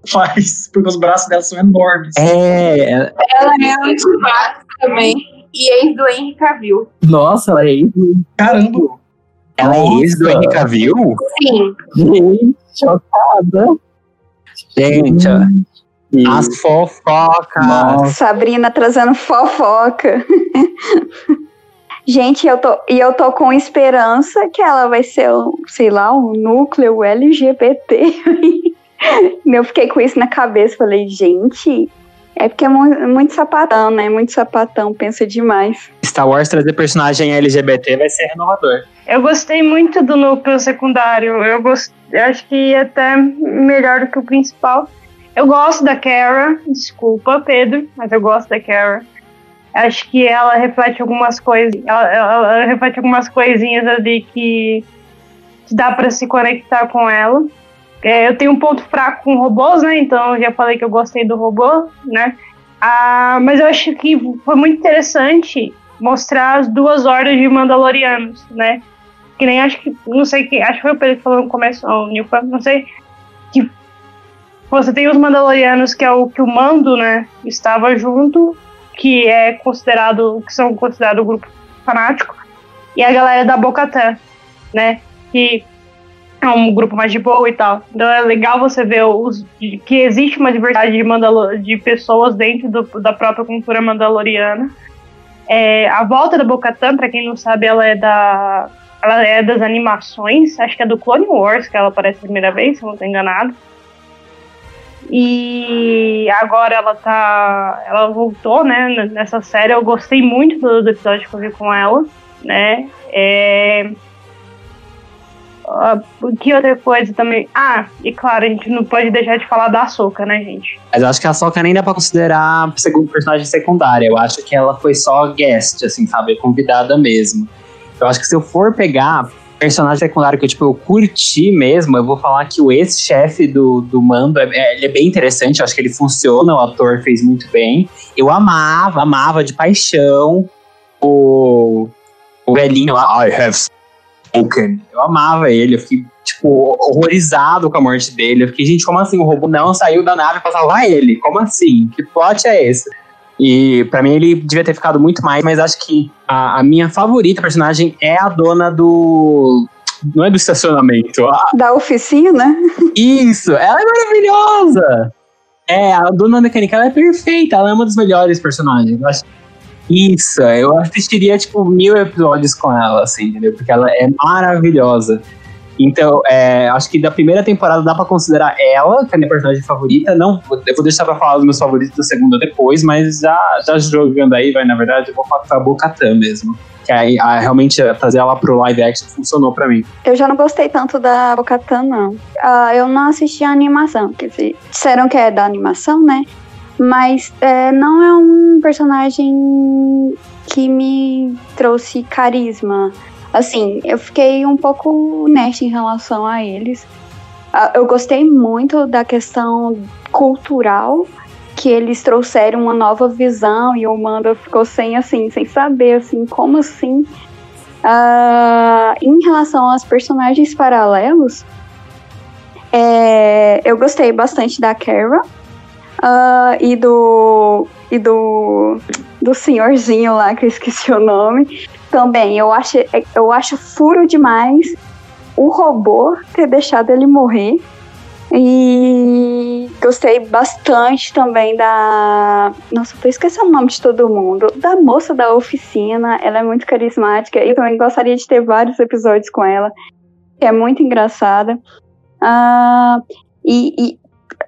D: Faz, porque os braços dela são enormes.
F: É,
G: Ela é antibática também. E ex do Henry Cavill.
E: Nossa, ela é
D: Caramba!
F: ela é ex do. Henry Cavill?
G: Sim.
E: Gente, chocada.
F: Gente, ó,
E: E-
F: as fofocas.
E: Nossa,
B: Sabrina trazendo fofoca. Gente, eu tô, e eu tô com esperança que ela vai ser, sei lá, um núcleo LGBT. eu fiquei com isso na cabeça. Falei, gente, é porque é muito, muito, sapatão, né? Muito sapatão, pensa demais.
F: Star Wars trazer personagem LGBT vai ser renovador.
C: Eu gostei muito do núcleo secundário. Eu, gost... eu acho que até melhor do que o principal. Eu gosto da Kara, desculpa, Pedro, mas eu gosto da Kara. Acho que ela reflete algumas coisas, ela, ela, ela reflete algumas coisinhas ali que, que dá para se conectar com ela. É, eu tenho um ponto fraco com robôs, né? Então eu já falei que eu gostei do robô, né? Ah, mas eu acho que foi muito interessante mostrar as duas ordens de Mandalorianos, né? Que nem acho que, não sei quem, acho que foi o Pedro que falou no começo, ou o Nilfa, não sei, que você tem os Mandalorianos, que é o que o Mando, né, estava junto, que é considerado, que são considerados o grupo fanático, e a galera da Bocatã, né, que é um grupo mais de boa e tal. Então é legal você ver os, que existe uma diversidade de, Mandalor de pessoas dentro do, da própria cultura mandaloriana. É, a volta da Bocatã, para quem não sabe, ela é da ela é das animações, acho que é do Clone Wars que ela aparece a primeira vez, se não estou enganado. E agora ela tá. Ela voltou, né, nessa série. Eu gostei muito do, do episódio que eu vi com ela, né? É. Uh, que outra coisa também? Ah, e claro, a gente não pode deixar de falar da Soca, né, gente?
F: Mas eu acho que a Soca nem dá pra considerar segundo personagem secundária. Eu acho que ela foi só guest, assim, sabe? Convidada mesmo. Eu acho que se eu for pegar personagem secundário que eu, tipo, eu curti mesmo, eu vou falar que o ex-chefe do, do Mando, é, é, ele é bem interessante, eu acho que ele funciona, o ator fez muito bem. Eu amava, amava de paixão o, o velhinho lá, I have spoken. Eu amava ele, eu fiquei, tipo, horrorizado com a morte dele. Eu fiquei, gente, como assim? O robô não saiu da nave pra salvar ele? Como assim? Que plot é esse? E para mim ele devia ter ficado muito mais, mas acho que a, a, minha favorita personagem é a dona do. Não é do estacionamento. A...
B: Da oficina?
F: Isso, ela é maravilhosa! É, a dona mecânica ela é perfeita, ela é uma das melhores personagens. Eu acho isso, eu assistiria tipo mil episódios com ela, assim, entendeu? Porque ela é maravilhosa. Então, é, acho que da primeira temporada dá pra considerar ela, que é a minha personagem favorita. Não, eu vou deixar pra falar dos meus favoritos da segunda depois, mas já, já jogando aí, vai, na verdade, eu vou falar pra Bocatã mesmo. Que aí, a, realmente trazer ela pro live action funcionou pra mim.
B: Eu já não gostei tanto da Bocatã, não. Uh, eu não assisti a animação, quer dizer, disseram que é da animação, né? Mas é, não é um personagem que me trouxe carisma assim, eu fiquei um pouco nerd em relação a eles. Ah, eu gostei muito da questão cultural que eles trouxeram uma nova visão e o Manda ficou sem assim, sem saber assim, como assim? Uh, em relação aos personagens paralelos, é, eu gostei bastante da Kara uh, e do e do do senhorzinho lá que eu esqueci o nome também, eu acho, eu acho furo demais o robô ter deixado ele morrer. E gostei bastante também da. Nossa, eu esqueci o nome de todo mundo. Da moça da oficina. Ela é muito carismática. E também gostaria de ter vários episódios com ela. Que é muito engraçada. Uh, e, e,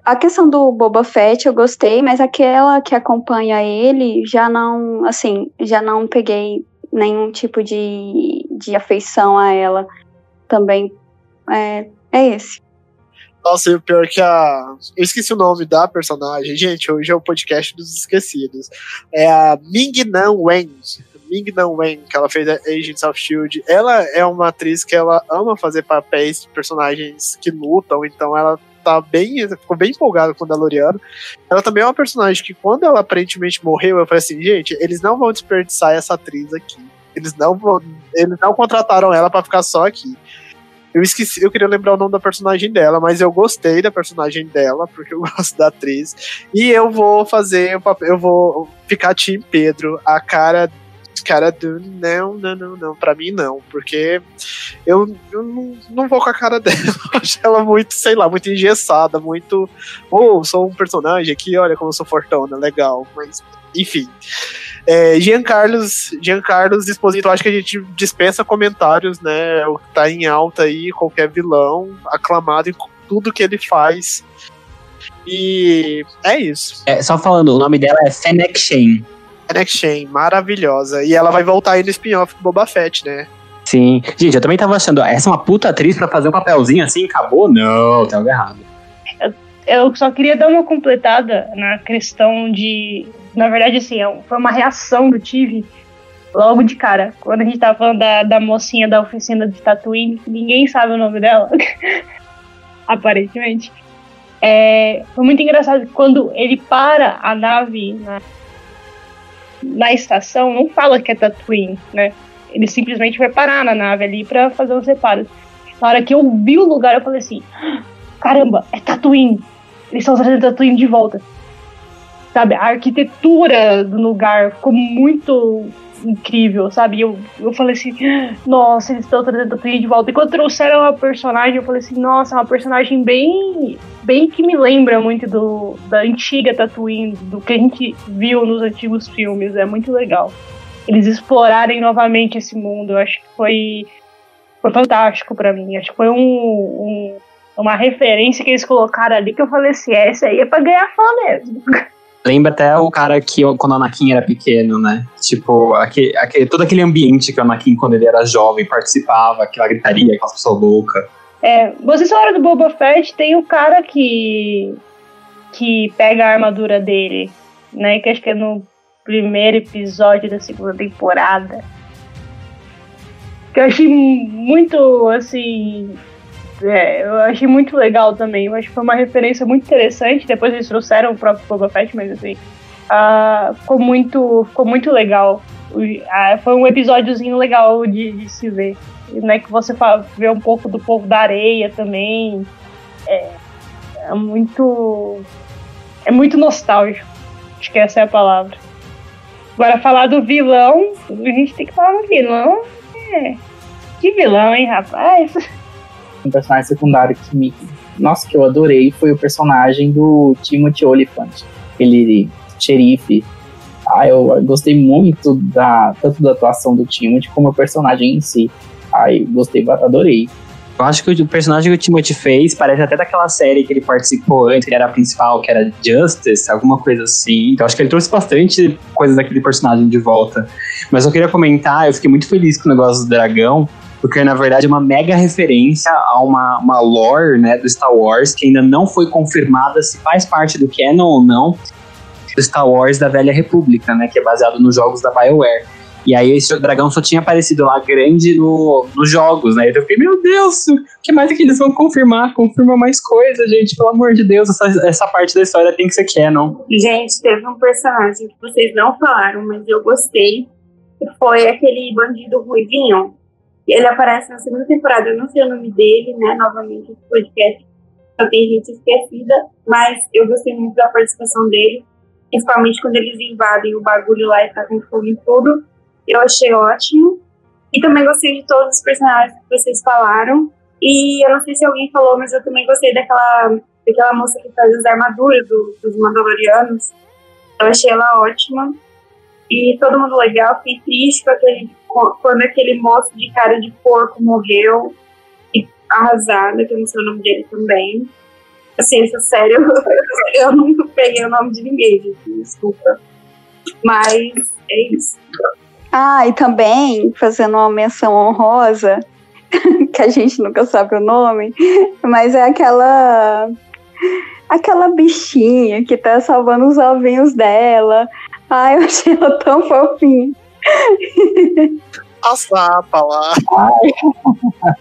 B: a questão do Boba Fett eu gostei, mas aquela que acompanha ele já não. Assim, já não peguei nenhum tipo de, de afeição a ela também é, é esse.
A: Nossa, e o pior é que a. Eu esqueci o nome da personagem. Gente, hoje é o podcast dos esquecidos. É a Ming-Nan Wen. Ming-Nan Wen, que ela fez Agents of Shield. Ela é uma atriz que ela ama fazer papéis de personagens que lutam, então ela tá bem, ficou bem empolgada com o Daloriano. Ela também é uma personagem que, quando ela aparentemente morreu, eu falei assim, gente, eles não vão desperdiçar essa atriz aqui. Eles não vão, eles não contrataram ela para ficar só aqui. Eu esqueci, eu queria lembrar o nome da personagem dela, mas eu gostei da personagem dela, porque eu gosto da atriz. E eu vou fazer, eu vou ficar Tim Pedro, a cara cara não, não, não, não, pra mim não, porque eu, eu não, não vou com a cara dela. Eu acho ela muito, sei lá, muito engessada, muito. Ou oh, sou um personagem aqui, olha como eu sou fortona, legal. Mas enfim. É, Jean Carlos, Jean Carlos Esposito, acho que a gente dispensa comentários, né? O que tá em alta aí, qualquer vilão, aclamado em tudo que ele faz. E é isso.
F: É, só falando, o nome dela é Fennec Shane.
A: Shane, maravilhosa. E ela vai voltar aí no spin-off do Boba Fett, né?
F: Sim. Gente, eu também tava achando, essa é uma puta atriz pra fazer um papelzinho assim, acabou? Não, tá algo errado.
C: Eu só queria dar uma completada na questão de. Na verdade, assim, é foi uma reação que eu tive logo de cara. Quando a gente tava falando da, da mocinha da oficina de Tatooine, ninguém sabe o nome dela. Aparentemente. É, foi muito engraçado quando ele para a nave na, na estação, não fala que é Tatooine, né? Ele simplesmente vai parar na nave ali para fazer os reparos. Na hora que eu vi o lugar, eu falei assim: caramba, é Tatooine. Eles estão trazendo Tatooine de volta. Sabe, a arquitetura do lugar ficou muito incrível, sabe? Eu, eu falei assim, nossa, eles estão trazendo Tatooine de volta. E quando trouxeram a personagem, eu falei assim, nossa, é uma personagem bem, bem que me lembra muito do, da antiga Tatooine, do que a gente viu nos antigos filmes. É muito legal. Eles explorarem novamente esse mundo, eu acho que foi, foi fantástico para mim. Acho que foi um, um, uma referência que eles colocaram ali que eu falei assim, essa aí é pra ganhar fã mesmo.
F: Lembra até o cara que, quando o Anakin era pequeno, né? Tipo, aquele, aquele, todo aquele ambiente que o Anakin, quando ele era jovem, participava, aquela gritaria, aquela pessoa louca.
C: É, vocês falaram do Boba Fett, tem o cara que que pega a armadura dele, né? Que acho que é no primeiro episódio da segunda temporada. Que eu achei muito, assim, é, eu achei muito legal também. Eu acho que foi uma referência muito interessante. Depois eles trouxeram o próprio Boba Fett, mas assim, uh, ficou, muito, ficou muito legal. Uh, foi um episódiozinho legal de, de se ver. Né, que você vê um pouco do povo da areia também. É, é muito. É muito nostálgico. Acho que essa é a palavra. Agora, falar do vilão, a gente tem que falar do vilão. É. Que vilão, hein, rapaz?
E: um personagem secundário que me. Nossa, que eu adorei foi o personagem do Timothy Oliphant. Ele, xerife. Ah, eu gostei muito da, tanto da atuação do Timothy como o personagem em si. Ai, gostei, adorei.
F: Eu acho que o personagem que o Timothy fez parece até daquela série que ele participou antes, que era a principal, que era Justice, alguma coisa assim. Então acho que ele trouxe bastante coisas daquele personagem de volta. Mas eu queria comentar, eu fiquei muito feliz com o negócio do dragão, porque na verdade é uma mega referência a uma, uma lore né, do Star Wars que ainda não foi confirmada se faz parte do canon ou não do Star Wars da Velha República, né, que é baseado nos jogos da BioWare. E aí esse dragão só tinha aparecido lá grande no, nos jogos, né? Então eu fiquei, meu Deus, o que mais é que eles vão confirmar? Confirma mais coisa, gente, pelo amor de Deus, essa, essa parte da história tem que ser canon.
G: Gente, teve um personagem que vocês não falaram, mas eu gostei. Foi aquele bandido ruivinho. Ele aparece na segunda temporada, eu não sei o nome dele, né? Novamente, esse podcast só tem gente esquecida, mas eu gostei muito da participação dele, principalmente quando eles invadem o bagulho lá e fazem fogo em tudo. Eu achei ótimo. E também gostei de todos os personagens que vocês falaram. E eu não sei se alguém falou, mas eu também gostei daquela, daquela moça que faz as armaduras do, dos Mandalorianos. Eu achei ela ótima. E todo mundo legal. Fiquei triste com aquele, quando aquele moço de cara de porco morreu. Arrasada, que eu não sei o nome dele também. Assim, isso é sério, eu não peguei o nome de ninguém, gente, desculpa. Mas é isso.
B: Ah, e também, fazendo uma menção honrosa, que a gente nunca sabe o nome, mas é aquela aquela bichinha que tá salvando os ovinhos dela. Ai, eu achei ela tão fofinha.
A: A sapa lá.
E: Ai.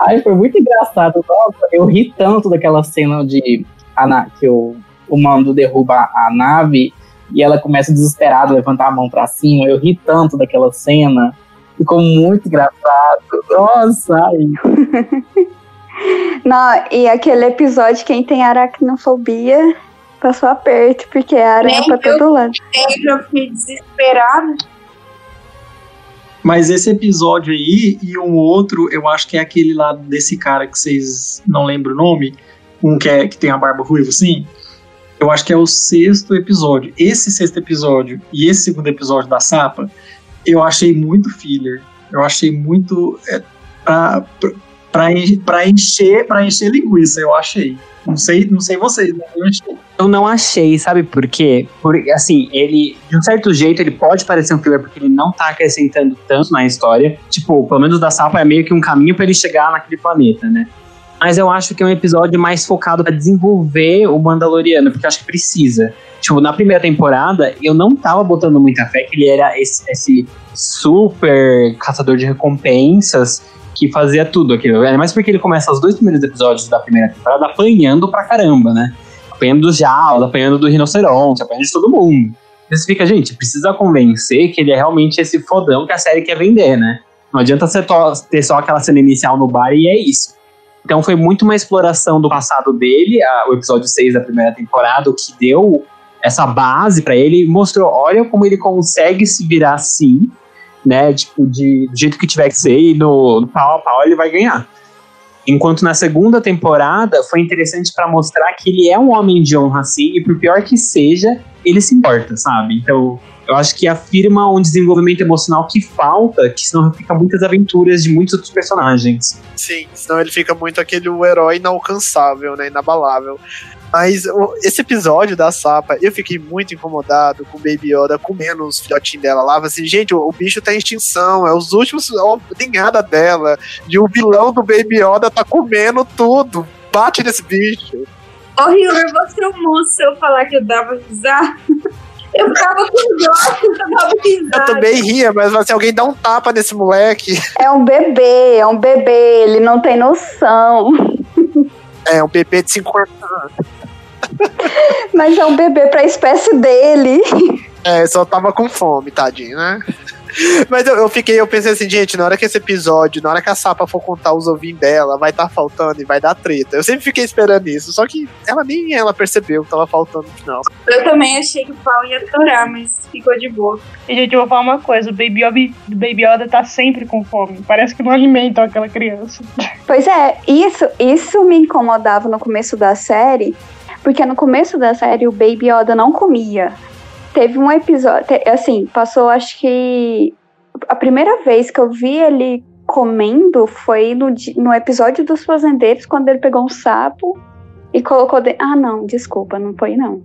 E: Ai, foi muito engraçado. Nossa, eu ri tanto daquela cena de a, que o, o mando derruba a nave e ela começa desesperada a levantar a mão para cima. Eu ri tanto daquela cena. Ficou muito engraçado. Nossa, ai.
B: Não, e aquele episódio, quem tem aracnofobia, passou aperto, porque é aranha pra todo lado.
G: Eu fiquei desesperada.
D: Mas esse episódio aí e um outro, eu acho que é aquele lá desse cara que vocês não lembram o nome, um que, é, que tem a barba ruiva assim. eu acho que é o sexto episódio. Esse sexto episódio e esse segundo episódio da Sapa, eu achei muito filler. Eu achei muito. É, pra, pra encher, pra encher linguiça, eu achei. Não sei, não sei vocês, mas eu achei.
F: Eu não achei, sabe por quê? Porque, assim, ele, de um certo jeito, ele pode parecer um filler porque ele não tá acrescentando tanto na história. Tipo, pelo menos da Sapa é meio que um caminho para ele chegar naquele planeta, né? Mas eu acho que é um episódio mais focado para desenvolver o Mandaloriano, porque acho que precisa. Tipo, na primeira temporada, eu não tava botando muita fé que ele era esse, esse super caçador de recompensas que fazia tudo aquilo. É mais porque ele começa os dois primeiros episódios da primeira temporada apanhando pra caramba, né? Apanhando dos Jaws, apanhando do rinoceronte, apanhando de todo mundo. Você fica, gente, precisa convencer que ele é realmente esse fodão que a série quer vender, né? Não adianta você ter só aquela cena inicial no bar e é isso. Então foi muito uma exploração do passado dele, a, o episódio 6 da primeira temporada, que deu essa base para ele, mostrou, olha como ele consegue se virar assim, né? Tipo, de, do jeito que tiver que ser, e no, no pau a pau ele vai ganhar. Enquanto na segunda temporada foi interessante para mostrar que ele é um homem de honra, assim, e por pior que seja, ele se importa, sabe? Então, eu acho que afirma um desenvolvimento emocional que falta, que senão fica muitas aventuras de muitos outros personagens.
A: Sim, senão ele fica muito aquele herói inalcançável, né? Inabalável. Mas esse episódio da Sapa, eu fiquei muito incomodado com o Baby Yoda comendo os filhotinhos dela lá. Assim, gente, o, o, bicho tá em extinção, é os últimos. Ó, tem nada dela. E o vilão do Baby Yoda tá comendo tudo. Bate nesse bicho.
G: Ô, Hiller, você é um moço eu falar que eu dava risada. Eu ficava com dó, eu dava risada.
A: Eu também ria, mas assim, alguém dá um tapa nesse moleque.
B: É um bebê, é um bebê, ele não tem noção.
A: É, um bebê de 50 anos.
B: Mas é um bebê pra espécie dele.
A: É, só tava com fome, tadinho, né? Mas eu, eu, fiquei, eu pensei assim, gente, na hora que esse episódio, na hora que a Sapa for contar os ovinhos dela, vai estar tá faltando e vai dar treta. Eu sempre fiquei esperando isso, só que ela nem ela percebeu que tava faltando no final.
G: Eu também achei que o pau ia estourar, mas ficou de boa.
C: E, gente, eu vou falar uma coisa, o Baby Yoda, Baby Yoda tá sempre com fome. Parece que não alimentam aquela criança.
B: Pois é, isso, isso me incomodava no começo da série, porque no começo da série o Baby Yoda não comia. Teve um episódio, assim, passou acho que a primeira vez que eu vi ele comendo foi no, no episódio dos fazendeiros, quando ele pegou um sapo e colocou dentro. Ah, não, desculpa, não foi não.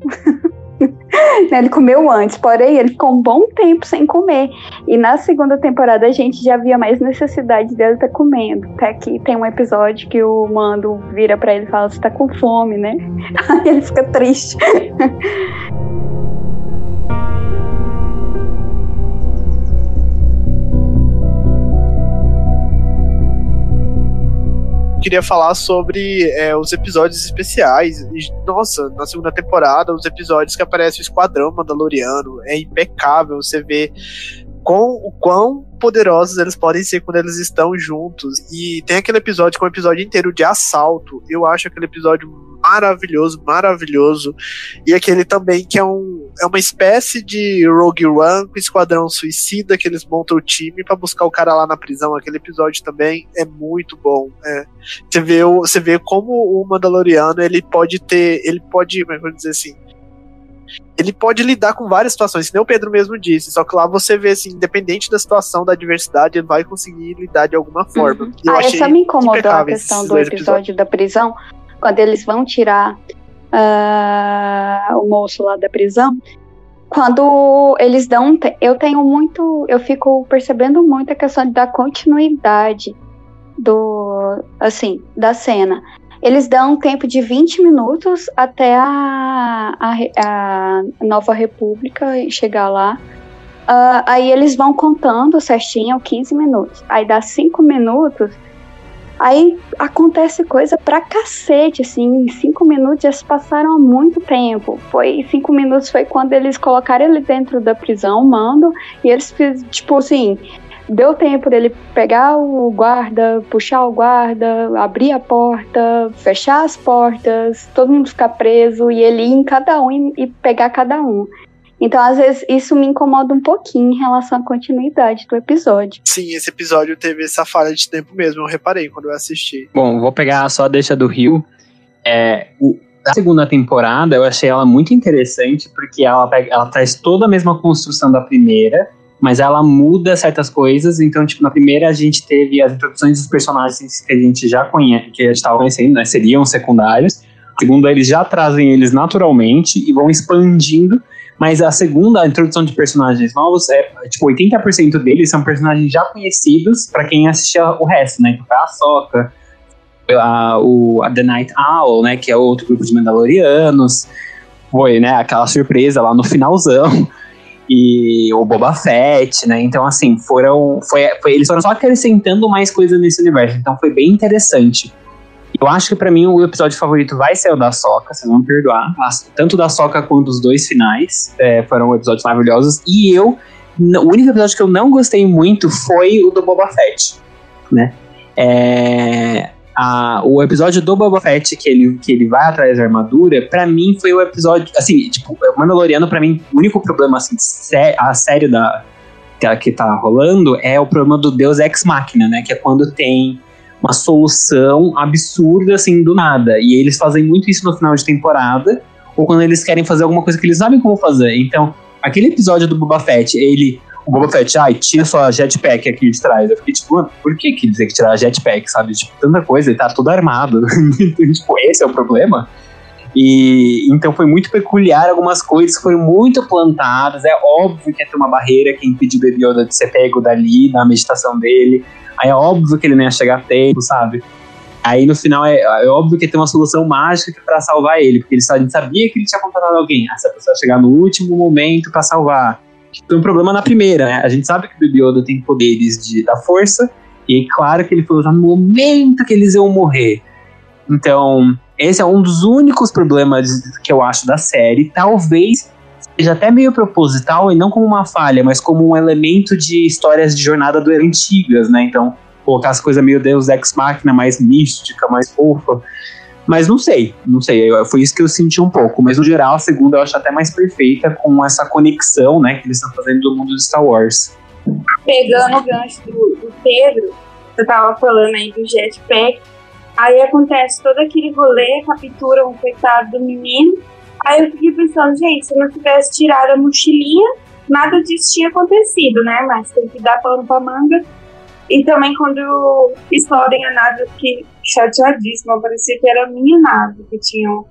B: ele comeu antes, porém ele ficou um bom tempo sem comer. E na segunda temporada a gente já via mais necessidade dele estar tá comendo. Até que tem um episódio que o Mando vira para ele e fala: Você tá com fome, né? Aí ele fica triste.
A: queria falar sobre é, os episódios especiais. E, nossa, na segunda temporada, os episódios que aparece o Esquadrão Mandaloriano. É impecável você ver com o quão poderosos eles podem ser quando eles estão juntos. E tem aquele episódio com é um episódio inteiro de assalto. Eu acho aquele episódio maravilhoso, maravilhoso. E aquele também que é, um, é uma espécie de Rogue One com Esquadrão Suicida, que eles montam o time para buscar o cara lá na prisão. Aquele episódio também é muito bom. É. Você, vê, você vê como o Mandaloriano ele pode ter. Ele pode, como é eu dizer assim? ele pode lidar com várias situações, que nem o Pedro mesmo disse, só que lá você vê assim, independente da situação, da adversidade, ele vai conseguir lidar de alguma forma. Uhum.
B: ah, essa me incomodou a questão do episódio episódios. da prisão, quando eles vão tirar uh, o moço lá da prisão, quando eles dão. Eu tenho muito. Eu fico percebendo muito a questão da continuidade do. Assim, da cena. Eles dão um tempo de 20 minutos até a, a, a Nova República chegar lá. Uh, aí eles vão contando certinho 15 minutos. Aí dá 5 minutos Aí acontece coisa pra cacete, assim, cinco minutos já se passaram há muito tempo. Foi cinco minutos foi quando eles colocaram ele dentro da prisão, mando, e eles tipo assim, deu tempo dele pegar o guarda, puxar o guarda, abrir a porta, fechar as portas, todo mundo ficar preso e ele ir em cada um e pegar cada um. Então, às vezes, isso me incomoda um pouquinho em relação à continuidade do episódio.
A: Sim, esse episódio teve essa falha de tempo mesmo, eu reparei quando eu assisti.
F: Bom, vou pegar só a deixa do Rio. É, A segunda temporada eu achei ela muito interessante porque ela, pega, ela traz toda a mesma construção da primeira, mas ela muda certas coisas. Então, tipo, na primeira a gente teve as introduções dos personagens que a gente já conhece, que a gente estava conhecendo, né? Seriam secundários. A segunda, eles já trazem eles naturalmente e vão expandindo. Mas a segunda, a introdução de personagens novos, é tipo 80% deles são personagens já conhecidos para quem assistia o resto, né? Então, a Soca, a, o, a The Night Owl, né? Que é outro grupo de Mandalorianos. Foi, né? Aquela surpresa lá no finalzão. E o Boba Fett, né? Então, assim, foram. Foi, foi, eles foram só acrescentando mais coisas nesse universo. Então foi bem interessante. Eu acho que para mim o episódio favorito vai ser o da Soca, vocês vão me perdoar. Tanto da Soca quanto os dois finais é, foram episódios maravilhosos. E eu, o único episódio que eu não gostei muito foi o do Boba Fett, né? É, a, o episódio do Boba Fett, que ele, que ele vai atrás da armadura, para mim foi o episódio. Assim, tipo, Mandaloriano, para mim, o único problema, assim, sé, a série da, que, que tá rolando é o problema do Deus Ex Machina, né? Que é quando tem uma solução absurda, assim, do nada. E eles fazem muito isso no final de temporada, ou quando eles querem fazer alguma coisa que eles sabem como fazer. Então, aquele episódio do Boba Fett, ele. O Boba Fett, ai, tira sua jetpack aqui de trás. Eu fiquei tipo, por que que dizer que tirar a jetpack, sabe? Tipo, tanta coisa, ele tá todo armado. então, tipo, esse é o problema. E então foi muito peculiar algumas coisas foram muito plantadas. É óbvio que ia ter uma barreira que impediu o Baby Yoda de ser pego dali, na meditação dele. Aí é óbvio que ele não ia chegar a tempo, sabe? Aí no final é, é óbvio que tem uma solução mágica para salvar ele, porque ele sabia que ele tinha contratado alguém. Ah, essa pessoa chegar no último momento para salvar. Tem um problema na primeira, né? A gente sabe que o Yoda tem poderes de, da força, e claro que ele foi usado no momento que eles iam morrer. Então, esse é um dos únicos problemas que eu acho da série. Talvez seja até meio proposital e não como uma falha, mas como um elemento de histórias de jornada do antigas, né? Então, colocar as coisas meio Deus Ex Machina, mais mística, mais fofa. Mas não sei, não sei. Foi isso que eu senti um pouco. Mas no geral, a segunda eu acho até mais perfeita com essa conexão, né, que eles estão fazendo do mundo de Star Wars.
G: Pegando o gancho do, do Pedro, você tava falando aí do jetpack. Aí acontece todo aquele rolê, capturam o coitado do menino. Aí eu fiquei pensando, gente, se eu não tivesse tirado a mochilinha, nada disso tinha acontecido, né? Mas tem que dar pano pra manga. E também quando explodem a nave, eu fiquei chateadíssima. Parecia que era a minha nave que tinham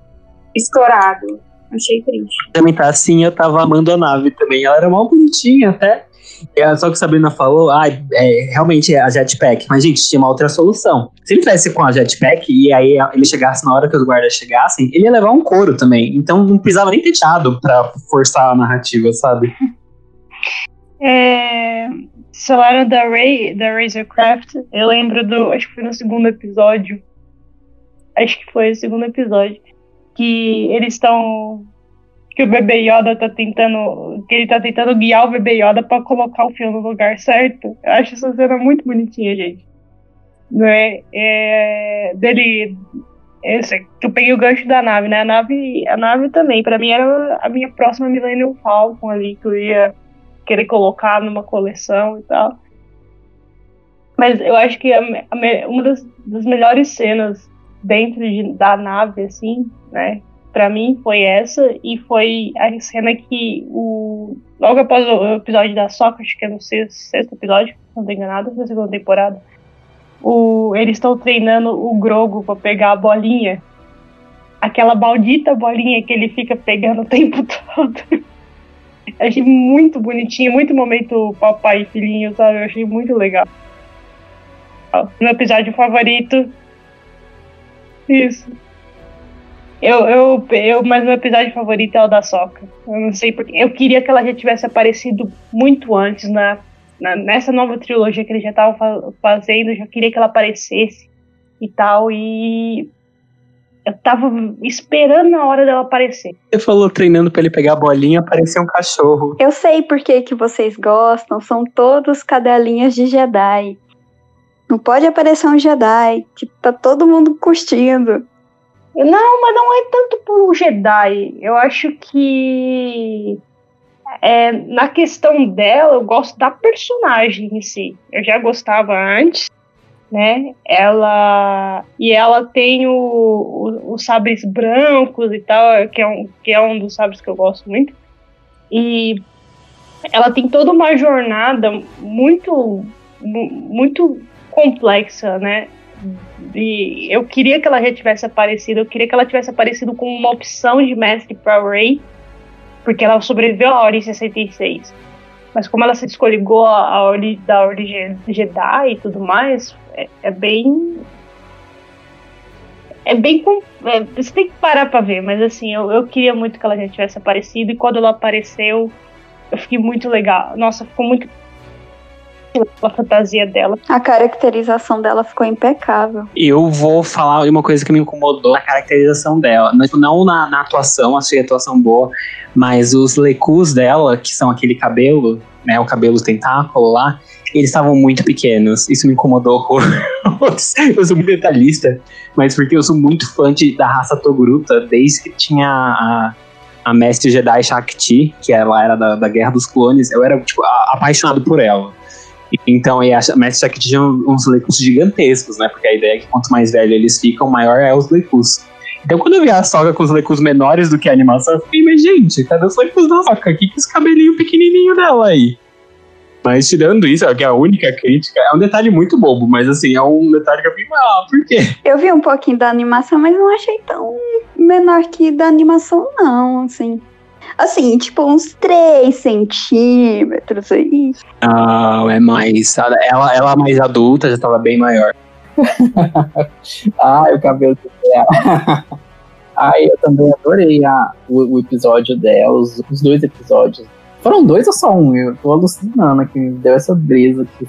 G: estourado. Achei triste.
F: Também tá assim, eu tava amando a nave também. Ela era mal bonitinha até. É, só que a Sabrina falou, ah, é, realmente é a jetpack. Mas, gente, tinha uma outra solução. Se ele tivesse com a jetpack e aí ele chegasse na hora que os guardas chegassem, ele ia levar um couro também. Então não precisava nem ter teado pra forçar a narrativa, sabe?
C: É, falaram da Ray, da Razorcraft. Eu lembro do. Acho que foi no segundo episódio. Acho que foi o segundo episódio. Que eles estão que o bebê Yoda tá tentando. Que ele tá tentando guiar o bebê Yoda pra colocar o fio no lugar certo. Eu acho essa cena muito bonitinha, gente. Não é? é dele. Esse, que eu peguei o gancho da nave, né? A nave, a nave também. Pra mim era a minha próxima Millennium Falcon ali, que eu ia querer colocar numa coleção e tal. Mas eu acho que a, a, uma das, das melhores cenas dentro de, da nave, assim, né? Para mim foi essa e foi a cena que o logo após o episódio da acho que é no sexto, sexto episódio, não tô enganado, na segunda temporada, o, eles estão treinando o Grogo para pegar a bolinha, aquela maldita bolinha que ele fica pegando o tempo todo. achei muito bonitinho, muito momento papai e filhinho, sabe? Eu achei muito legal. Meu episódio favorito. Isso. Eu, eu, eu, mas meu episódio favorito é o da Soca. Eu não sei porque. Eu queria que ela já tivesse aparecido muito antes na, na nessa nova trilogia que ele já estava fa fazendo. Eu já queria que ela aparecesse e tal. E eu tava esperando a hora dela aparecer.
F: Você falou treinando para ele pegar a bolinha, apareceu um cachorro.
B: Eu sei por que, que vocês gostam. São todos cadelinhas de Jedi. Não pode aparecer um Jedi que tá todo mundo curtindo.
C: Não, mas não é tanto por Jedi. Eu acho que é, na questão dela, eu gosto da personagem em si. Eu já gostava antes, né? Ela e ela tem o, o, os sabres brancos e tal, que é, um, que é um dos sabres que eu gosto muito. E ela tem toda uma jornada muito muito complexa, né? E eu queria que ela já tivesse aparecido, eu queria que ela tivesse aparecido com uma opção de mestre para Rey, porque ela sobreviveu à Ordem 66. Mas como ela se descoligou a, ordem, da Ordem Jedi e tudo mais, é, é bem. É bem. É, você tem que parar pra ver, mas assim, eu, eu queria muito que ela já tivesse aparecido, e quando ela apareceu, eu fiquei muito legal. Nossa, ficou muito a fantasia dela.
B: A caracterização dela ficou impecável.
F: Eu vou falar uma coisa que me incomodou na caracterização dela. Não na, na atuação, achei a atuação boa, mas os lecus dela, que são aquele cabelo, né, o cabelo tentáculo lá, eles estavam muito pequenos. Isso me incomodou eu sou muito detalhista, mas porque eu sou muito fã de, da raça Togruta, desde que tinha a, a mestre Jedi Shakti, que ela era da, da Guerra dos Clones, eu era tipo, apaixonado por ela. Então, e a Mestre Shakti tinha uns Leikus gigantescos, né? Porque a ideia é que quanto mais velho eles ficam, maior é os Leikus. Então, quando eu vi a Soca com os Leikus menores do que a animação, eu fiquei, mas gente, cadê os Leikus da Soca? Que que esse cabelinho pequenininho dela aí? Mas tirando isso, é a única crítica é um detalhe muito bobo, mas assim, é um detalhe que eu fiquei, ah, por quê?
B: Eu vi um pouquinho da animação, mas não achei tão menor que da animação, não, assim. Assim, tipo, uns 3 centímetros aí.
F: Não, é mais. Ela, ela é mais adulta, já tava bem maior.
E: Ai, o cabelo dela. Ai, eu também adorei a, o, o episódio dela, os, os, dois episódios. Foram dois ou só um? Eu tô alucinando que me deu essa brisa que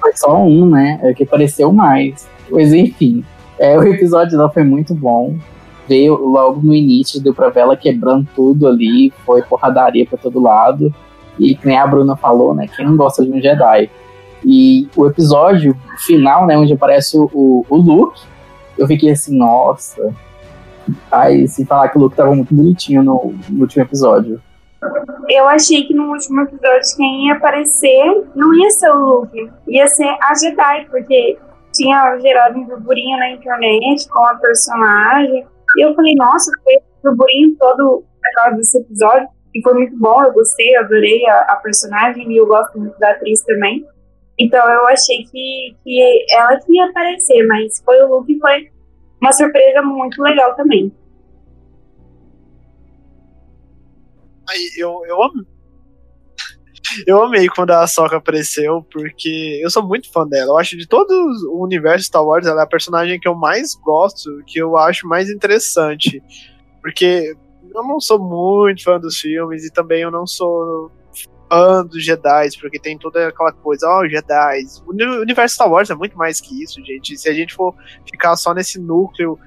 E: foi só um, né? É que apareceu mais. Mas enfim, é, o episódio dela foi muito bom veio logo no início, deu pra ver ela quebrando tudo ali, foi porradaria pra todo lado. E nem a Bruna falou, né? Quem não gosta de um Jedi? E o episódio final, né, onde aparece o, o Luke, eu fiquei assim, nossa. Aí, se falar que o Luke tava muito bonitinho no, no último episódio.
G: Eu achei que no último episódio quem ia aparecer não ia ser o Luke, ia ser a Jedi, porque tinha gerado um burburinho na internet com a personagem. E eu falei, nossa, foi um burburinho todo por desse episódio. E foi muito bom, eu gostei, adorei a, a, personagem e eu gosto muito da atriz também. Então eu achei que, que ela que ia aparecer, mas foi o Luke foi uma surpresa muito legal também.
A: Aí, eu, eu, eu amei quando a Soca apareceu, porque eu sou muito fã dela. Eu acho de todo o universo Star Wars, ela é a personagem que eu mais gosto, que eu acho mais interessante. Porque eu não sou muito fã dos filmes e também eu não sou fã dos Jedi, porque tem toda aquela coisa, ó, oh, Jedi. O universo Star Wars é muito mais que isso, gente. Se a gente for ficar só nesse núcleo,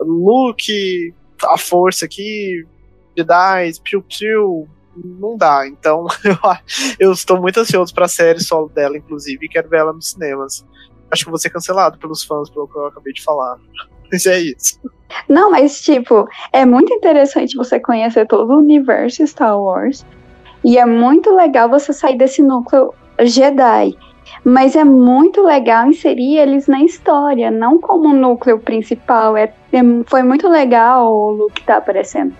A: Luke, a força aqui, Jedi, Piu Piu, não dá. Então, eu, estou muito ansioso para a série solo dela, inclusive, e quero ver ela nos cinemas. Acho que vou ser cancelado pelos fãs, pelo que eu acabei de falar. Mas é isso.
B: Não, mas, tipo, é muito interessante você conhecer todo o universo Star Wars. E é muito legal você sair desse núcleo Jedi. Mas é muito legal inserir eles na história, não como núcleo principal. É, é foi muito legal o Luke tá aparecendo.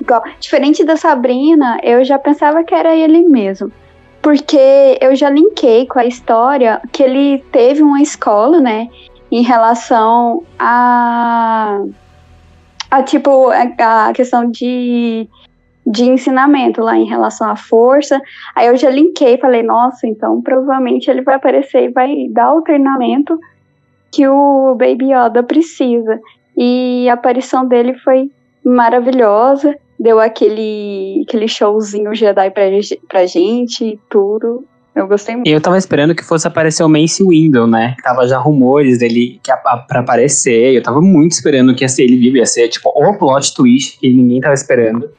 B: Igual, diferente da Sabrina, eu já pensava que era ele mesmo. Porque eu já linkei com a história que ele teve uma escola, né? Em relação a. a tipo, a, questão de de ensinamento lá em relação à força. Aí eu já linkei, falei, nossa, então provavelmente ele vai aparecer e vai dar o treinamento que o Baby Yoda precisa. E a aparição dele foi maravilhosa deu aquele, aquele showzinho Jedi pra, pra gente e tudo. Eu gostei muito.
F: Eu tava esperando que fosse aparecer o Mace Window, né? Tava já rumores dele que a, a, pra aparecer. Eu tava muito esperando que ia ser ele vivo, ia ser tipo o plot twist que ninguém tava esperando.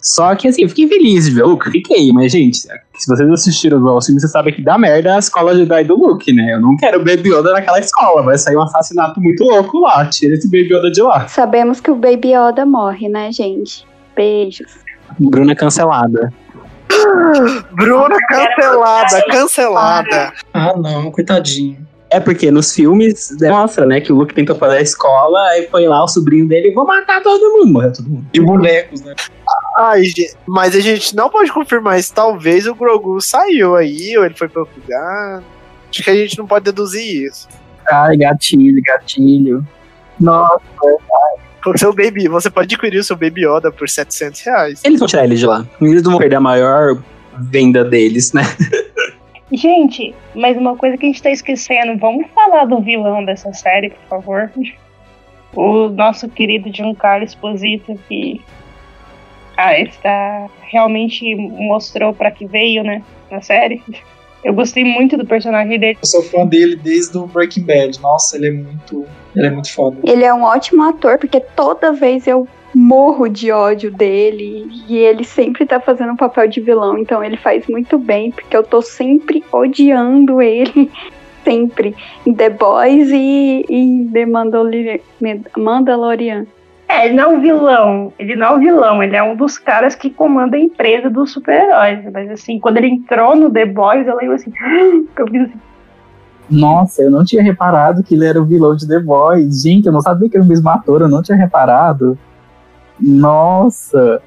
F: Só que assim, eu fiquei feliz de ver o Luke, fiquei, mas gente, se vocês assistiram o filme, você sabe que dá merda a escola Jedi do Luke, né? Eu não quero o Baby Yoda naquela escola, vai sair um assassinato muito louco lá, tira esse Baby Yoda de lá.
B: Sabemos que o Baby Yoda morre, né, gente? Beijos.
F: Bruna cancelada.
A: Bruna cancelada, cancelada.
D: Ah, não, coitadinho.
F: É porque nos filmes mostra, né, que o Luke tentou fazer a escola, aí foi lá o sobrinho dele, vou matar todo mundo, morreu todo mundo.
D: E bonecos, né?
A: Ai, gente, mas a gente não pode confirmar isso. Talvez o Grogu saiu aí, ou ele foi pra outro lugar. Acho que a gente não pode deduzir isso.
E: Ai, gatilho, gatilho. Nossa,
A: Com o seu Baby, você pode adquirir o seu Baby Yoda por 700 reais.
F: Eles vão tirar ele de lá. Eles vão perder a maior venda deles, né?
C: Gente, mas uma coisa que a gente tá esquecendo, vamos falar do vilão dessa série, por favor. O nosso querido Giancarlo Esposito, que ah, está, realmente mostrou para que veio, né, na série. Eu gostei muito do personagem dele.
D: Eu sou fã dele desde o Breaking Bad. Nossa, ele é muito. Ele é muito foda.
B: Ele é um ótimo ator, porque toda vez eu morro de ódio dele e ele sempre tá fazendo um papel de vilão, então ele faz muito bem, porque eu tô sempre odiando ele, sempre, em The Boys e em The Mandalorian.
C: É, ele não é um vilão. Ele não é um vilão, ele é um dos caras que comanda a empresa dos super-heróis. Mas assim, quando ele entrou no The Boys, eu lembro assim. Eu fiz assim.
E: nossa, eu não tinha reparado que ele era o vilão de The Boys. Gente, eu não sabia que era o mesmo ator, eu não tinha reparado. Nossa,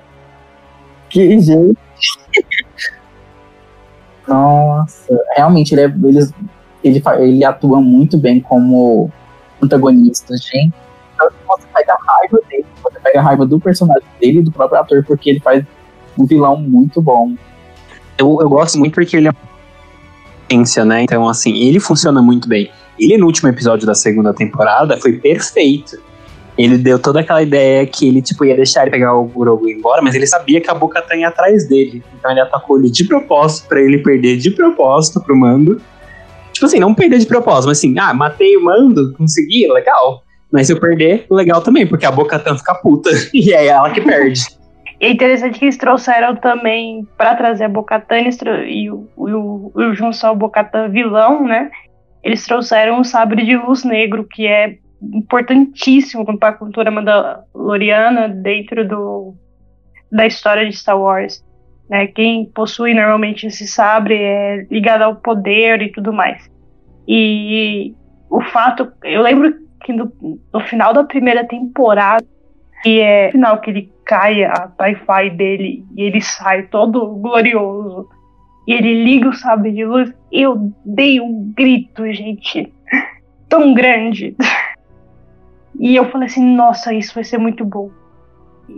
E: que gente. Nossa, realmente ele, é, ele, ele, ele atua muito bem como antagonista, gente. Pega a raiva dele, você pega a raiva do personagem dele e do próprio ator, porque ele faz um vilão muito bom.
F: Eu, eu gosto muito porque ele é ciência, né? Então, assim, ele funciona muito bem. Ele, no último episódio da segunda temporada, foi perfeito. Ele deu toda aquela ideia que ele, tipo, ia deixar ele pegar o Grogu embora, mas ele sabia que a Boca tá atrás dele. Então ele atacou ele de propósito, pra ele perder de propósito pro Mando. Tipo assim, não perder de propósito, mas assim, ah, matei o Mando, consegui, legal. Mas se eu perder, legal também, porque a Boca Tan fica puta. E é ela que perde.
C: E é interessante que eles trouxeram também, pra trazer a Bocatan e o, e o, o Junção Bocatan vilão, né? Eles trouxeram o sabre de luz negro, que é importantíssimo para a cultura mandaloriana dentro do, da história de Star Wars. Né? Quem possui normalmente esse sabre é ligado ao poder e tudo mais. E o fato, eu lembro que no, no final da primeira temporada, que é no final que ele cai a TIE dele e ele sai todo glorioso e ele liga o sabre de luz, eu dei um grito, gente, tão grande. E eu falei assim, nossa, isso vai ser muito bom.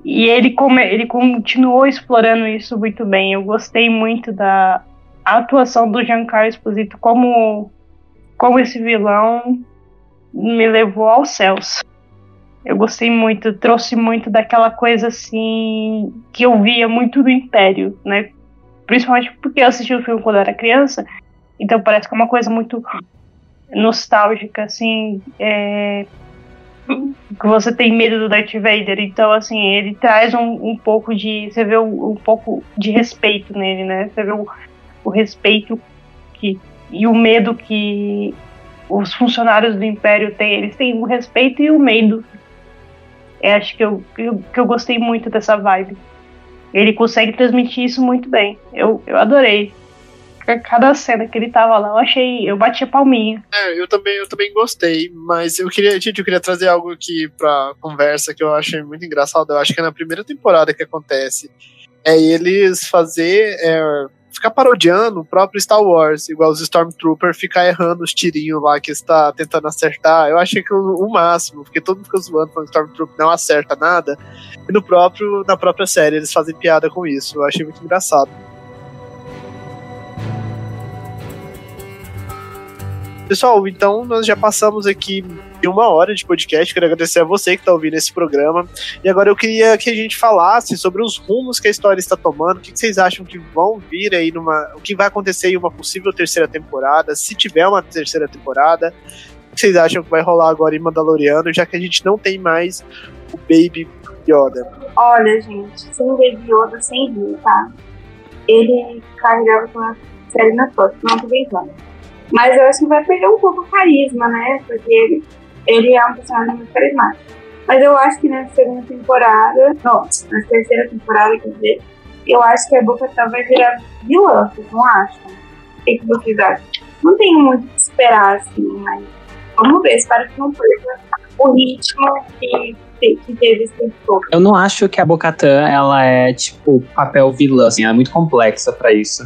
C: E ele, come, ele continuou explorando isso muito bem. Eu gostei muito da atuação do Giancarlo Esposito como, como esse vilão me levou aos céus. Eu gostei muito, trouxe muito daquela coisa assim que eu via muito do Império, né? Principalmente porque eu assisti o filme quando era criança, então parece que é uma coisa muito nostálgica, assim, é, que você tem medo do Darth Vader. Então, assim, ele traz um, um pouco de. Você vê um, um, pouco de respeito nele, né? Você vê o, o respeito que, e o medo que os funcionários do Império têm. Eles têm o respeito e o medo. Eu acho que eu, eu, que eu gostei muito dessa vibe. Ele consegue transmitir isso muito bem. Eu, eu adorei cada cena que ele tava lá, eu achei, eu bati a palminha.
A: É, eu também, eu também gostei, mas eu queria, gente, eu queria trazer algo aqui pra conversa que eu achei muito engraçado. Eu acho que é na primeira temporada que acontece. É eles fazer. É, ficar parodiando o próprio Star Wars, igual os Stormtroopers ficar errando os tirinhos lá que está tentando acertar. Eu achei que o, o máximo, porque todo mundo fica zoando quando o Stormtrooper não acerta nada. E no próprio, na própria série eles fazem piada com isso. Eu achei muito engraçado. Pessoal, então nós já passamos aqui de uma hora de podcast. Quero agradecer a você que está ouvindo esse programa. E agora eu queria que a gente falasse sobre os rumos que a história está tomando. O que vocês acham que vão vir aí numa. O que vai acontecer em uma possível terceira temporada? Se tiver uma terceira temporada. O que vocês acham que vai rolar agora em Mandaloriano, já que a gente não tem mais o Baby Yoda?
G: Olha, gente, sem Baby Yoda, sem rir, tá? Ele carregava com a série na foto. Não tô brincando. Mas eu acho que vai perder um pouco o carisma, né? Porque ele, é um personagem muito carismático. Mas eu acho que na segunda temporada, não, na terceira temporada, quer dizer, eu acho que a Boca vai virar vilã, vocês não acham? O que, vocês acham? não tenho muito o que esperar, assim, mas vamos ver, espero que não perca o ritmo que, teve esse tempo todo.
F: Eu não acho que a Bocatã ela é tipo papel vilã, assim, ela é muito complexa pra isso.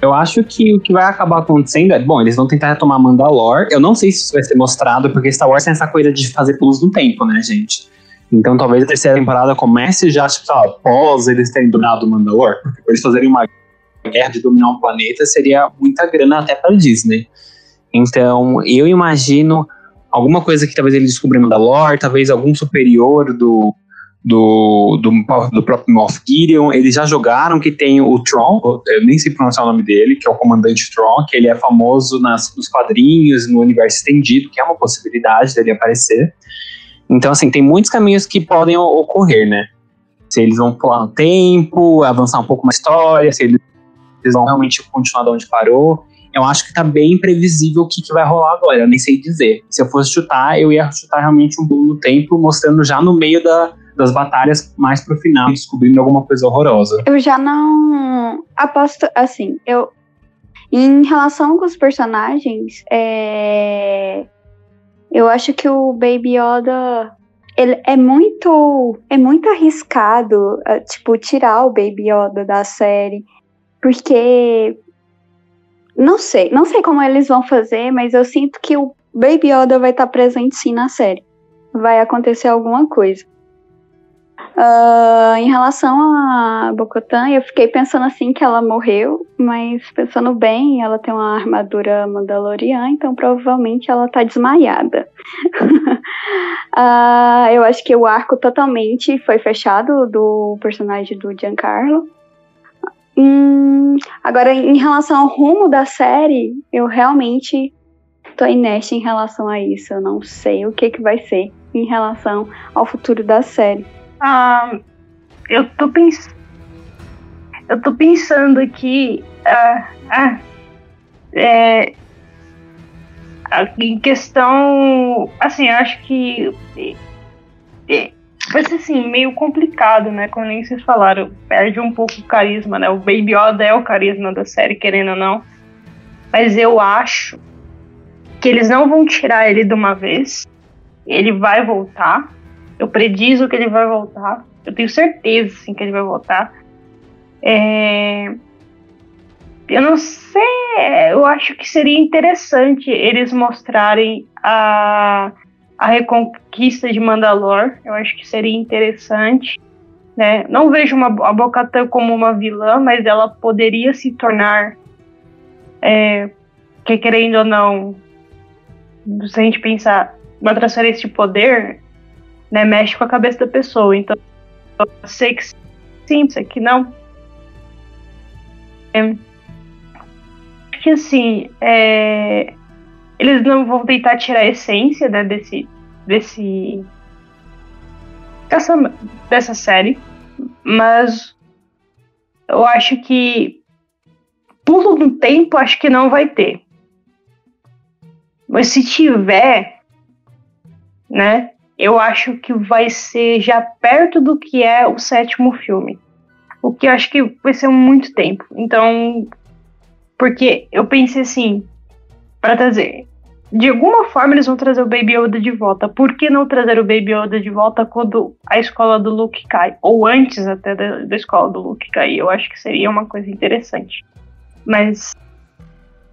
F: Eu acho que o que vai acabar acontecendo é, bom, eles vão tentar retomar Mandalore. Eu não sei se isso vai ser mostrado, porque Star Wars tem essa coisa de fazer pulos no tempo, né, gente? Então talvez a terceira temporada comece já, tipo, após eles terem dominado Mandalore. Porque eles fazerem uma guerra de dominar um planeta seria muita grana até para Disney. Então eu imagino alguma coisa que talvez ele descubra em Mandalore, talvez algum superior do, do, do, do próprio Moff Gideon. Eles já jogaram que tem o Tron, eu nem sei pronunciar o nome dele, que é o comandante Tron, que ele é famoso nas, nos quadrinhos, no universo estendido, que é uma possibilidade dele aparecer. Então, assim, tem muitos caminhos que podem ocorrer, né? Se eles vão pular no tempo, avançar um pouco na história, se eles vão realmente continuar de onde parou. Eu acho que tá bem imprevisível o que, que vai rolar agora, eu nem sei dizer. Se eu fosse chutar, eu ia chutar realmente um pulo no tempo, mostrando já no meio da, das batalhas mais pro final, descobrindo alguma coisa horrorosa.
B: Eu já não aposto, assim, eu em relação com os personagens, é... eu acho que o Baby Yoda ele é muito é muito arriscado, é, tipo, tirar o Baby Yoda da série, porque não sei, não sei como eles vão fazer, mas eu sinto que o Baby Yoda vai estar presente sim na série. Vai acontecer alguma coisa. Uh, em relação a Bocotan, eu fiquei pensando assim que ela morreu, mas pensando bem, ela tem uma armadura mandaloriana, então provavelmente ela tá desmaiada. uh, eu acho que o arco totalmente foi fechado do personagem do Giancarlo. Hum, agora, em relação ao rumo da série, eu realmente tô inerte em relação a isso. Eu não sei o que, que vai ser em relação ao futuro da série.
C: Ah, eu tô pensando. Eu tô pensando aqui. Ah, ah, é, em questão. Assim, acho que. É, vai ser assim, meio complicado, né? Como nem vocês falaram, perde um pouco o carisma, né? O Baby Yoda é o carisma da série, querendo ou não. Mas eu acho que eles não vão tirar ele de uma vez. Ele vai voltar. Eu predizo que ele vai voltar. Eu tenho certeza, sim, que ele vai voltar. É... Eu não sei. Eu acho que seria interessante eles mostrarem a, a reconquista de Mandalor. Eu acho que seria interessante. Né? Não vejo uma, a Bocatã como uma vilã, mas ela poderia se tornar, é, que querendo ou não, se a gente pensar uma transferência de poder, né, mexe com a cabeça da pessoa. Então, eu sei que sim, sei que não. É, que assim, é, eles não vão tentar tirar a essência né, desse, desse dessa, dessa série, mas eu acho que pulo no tempo acho que não vai ter. Mas se tiver, né, eu acho que vai ser já perto do que é o sétimo filme. O que eu acho que vai ser muito tempo. Então, porque eu pensei assim, para trazer. De alguma forma eles vão trazer o Baby Yoda de volta. Por que não trazer o Baby Yoda de volta quando a escola do Luke cai? Ou antes até da, da escola do Luke cair? Eu acho que seria uma coisa interessante. Mas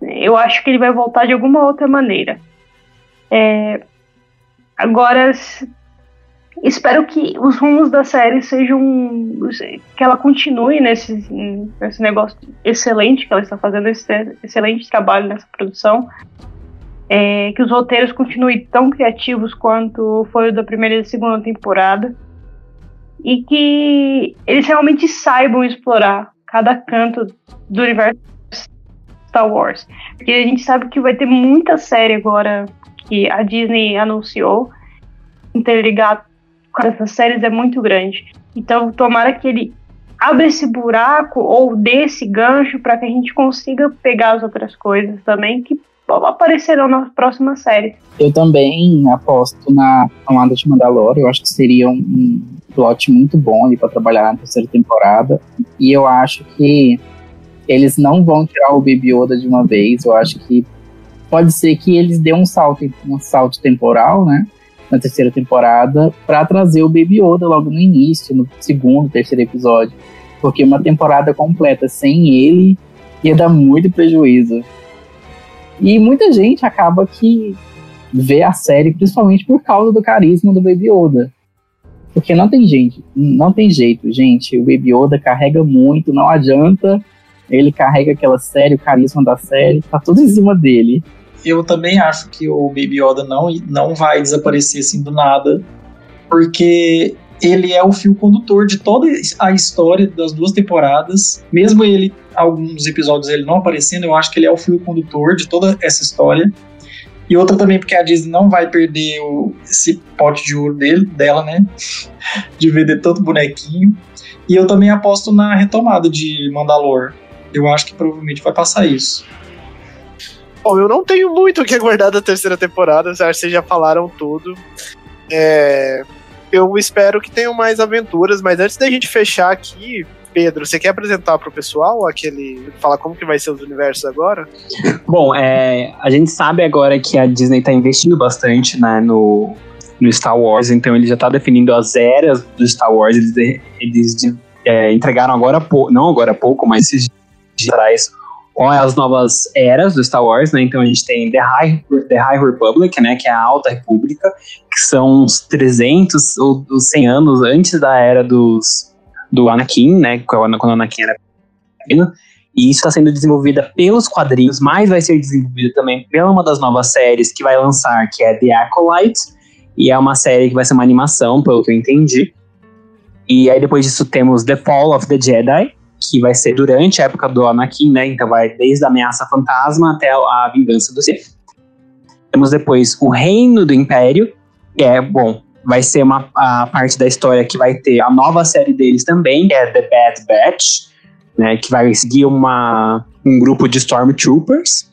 C: eu acho que ele vai voltar de alguma outra maneira. É, Agora, espero que os rumos da série sejam. que ela continue nesse, nesse negócio excelente que ela está fazendo, esse excelente trabalho nessa produção. É, que os roteiros continuem tão criativos quanto foi o da primeira e da segunda temporada. E que eles realmente saibam explorar cada canto do universo Star Wars. Porque a gente sabe que vai ter muita série agora que a Disney anunciou, interligado com essas séries é muito grande. Então, tomara que ele abra esse buraco ou dê esse gancho para que a gente consiga pegar as outras coisas também que aparecerão na próxima série.
E: Eu também aposto na Amada de Mandalore. Eu acho que seria um plot muito bom ali para trabalhar na terceira temporada. E eu acho que eles não vão tirar o Baby Yoda de uma vez. Eu acho que pode ser que eles dêem um salto, um salto temporal, né? Na terceira temporada, para trazer o Baby Yoda logo no início, no segundo, terceiro episódio. Porque uma temporada completa sem ele ia dar muito prejuízo. E muita gente acaba que vê a série principalmente por causa do carisma do Baby Yoda. Porque não tem gente, não tem jeito, gente. O Baby Yoda carrega muito, não adianta. Ele carrega aquela série, o carisma da série, tá tudo em cima dele.
D: Eu também acho que o Baby Yoda não, não vai desaparecer assim do nada, porque ele é o fio condutor de toda a história das duas temporadas. Mesmo ele, alguns episódios ele não aparecendo, eu acho que ele é o fio condutor de toda essa história. E outra também porque a Disney não vai perder o, esse pote de ouro dele, dela, né? De vender tanto bonequinho. E eu também aposto na retomada de Mandalor. Eu acho que provavelmente vai passar isso.
A: Bom, eu não tenho muito o que aguardar da terceira temporada, acho que vocês já falaram tudo. É, eu espero que tenham mais aventuras, mas antes da gente fechar aqui, Pedro, você quer apresentar para o pessoal aquele. falar como que vai ser os universos agora?
F: Bom, é, a gente sabe agora que a Disney está investindo bastante né, no, no Star Wars, então ele já está definindo as eras do Star Wars. Eles, eles é, entregaram agora, não agora há pouco, mas esses atrás, quais as novas eras do Star Wars, né? Então a gente tem The High, The High Republic, né? Que é a Alta República, que são uns 300 ou 100 anos antes da era dos do Anakin, né? Quando o Anakin era pequeno. E isso está sendo desenvolvida pelos quadrinhos, mas vai ser desenvolvida também pela uma das novas séries que vai lançar, que é The Acolyte. E é uma série que vai ser uma animação, pelo que eu entendi. E aí depois disso temos The Fall of the Jedi, que vai ser durante a época do Anakin, né? Então vai desde a ameaça fantasma até a vingança do Sith. Temos depois o Reino do Império, que é, bom, vai ser uma a parte da história que vai ter a nova série deles também, que é The Bad Batch, né, que vai seguir uma, um grupo de Stormtroopers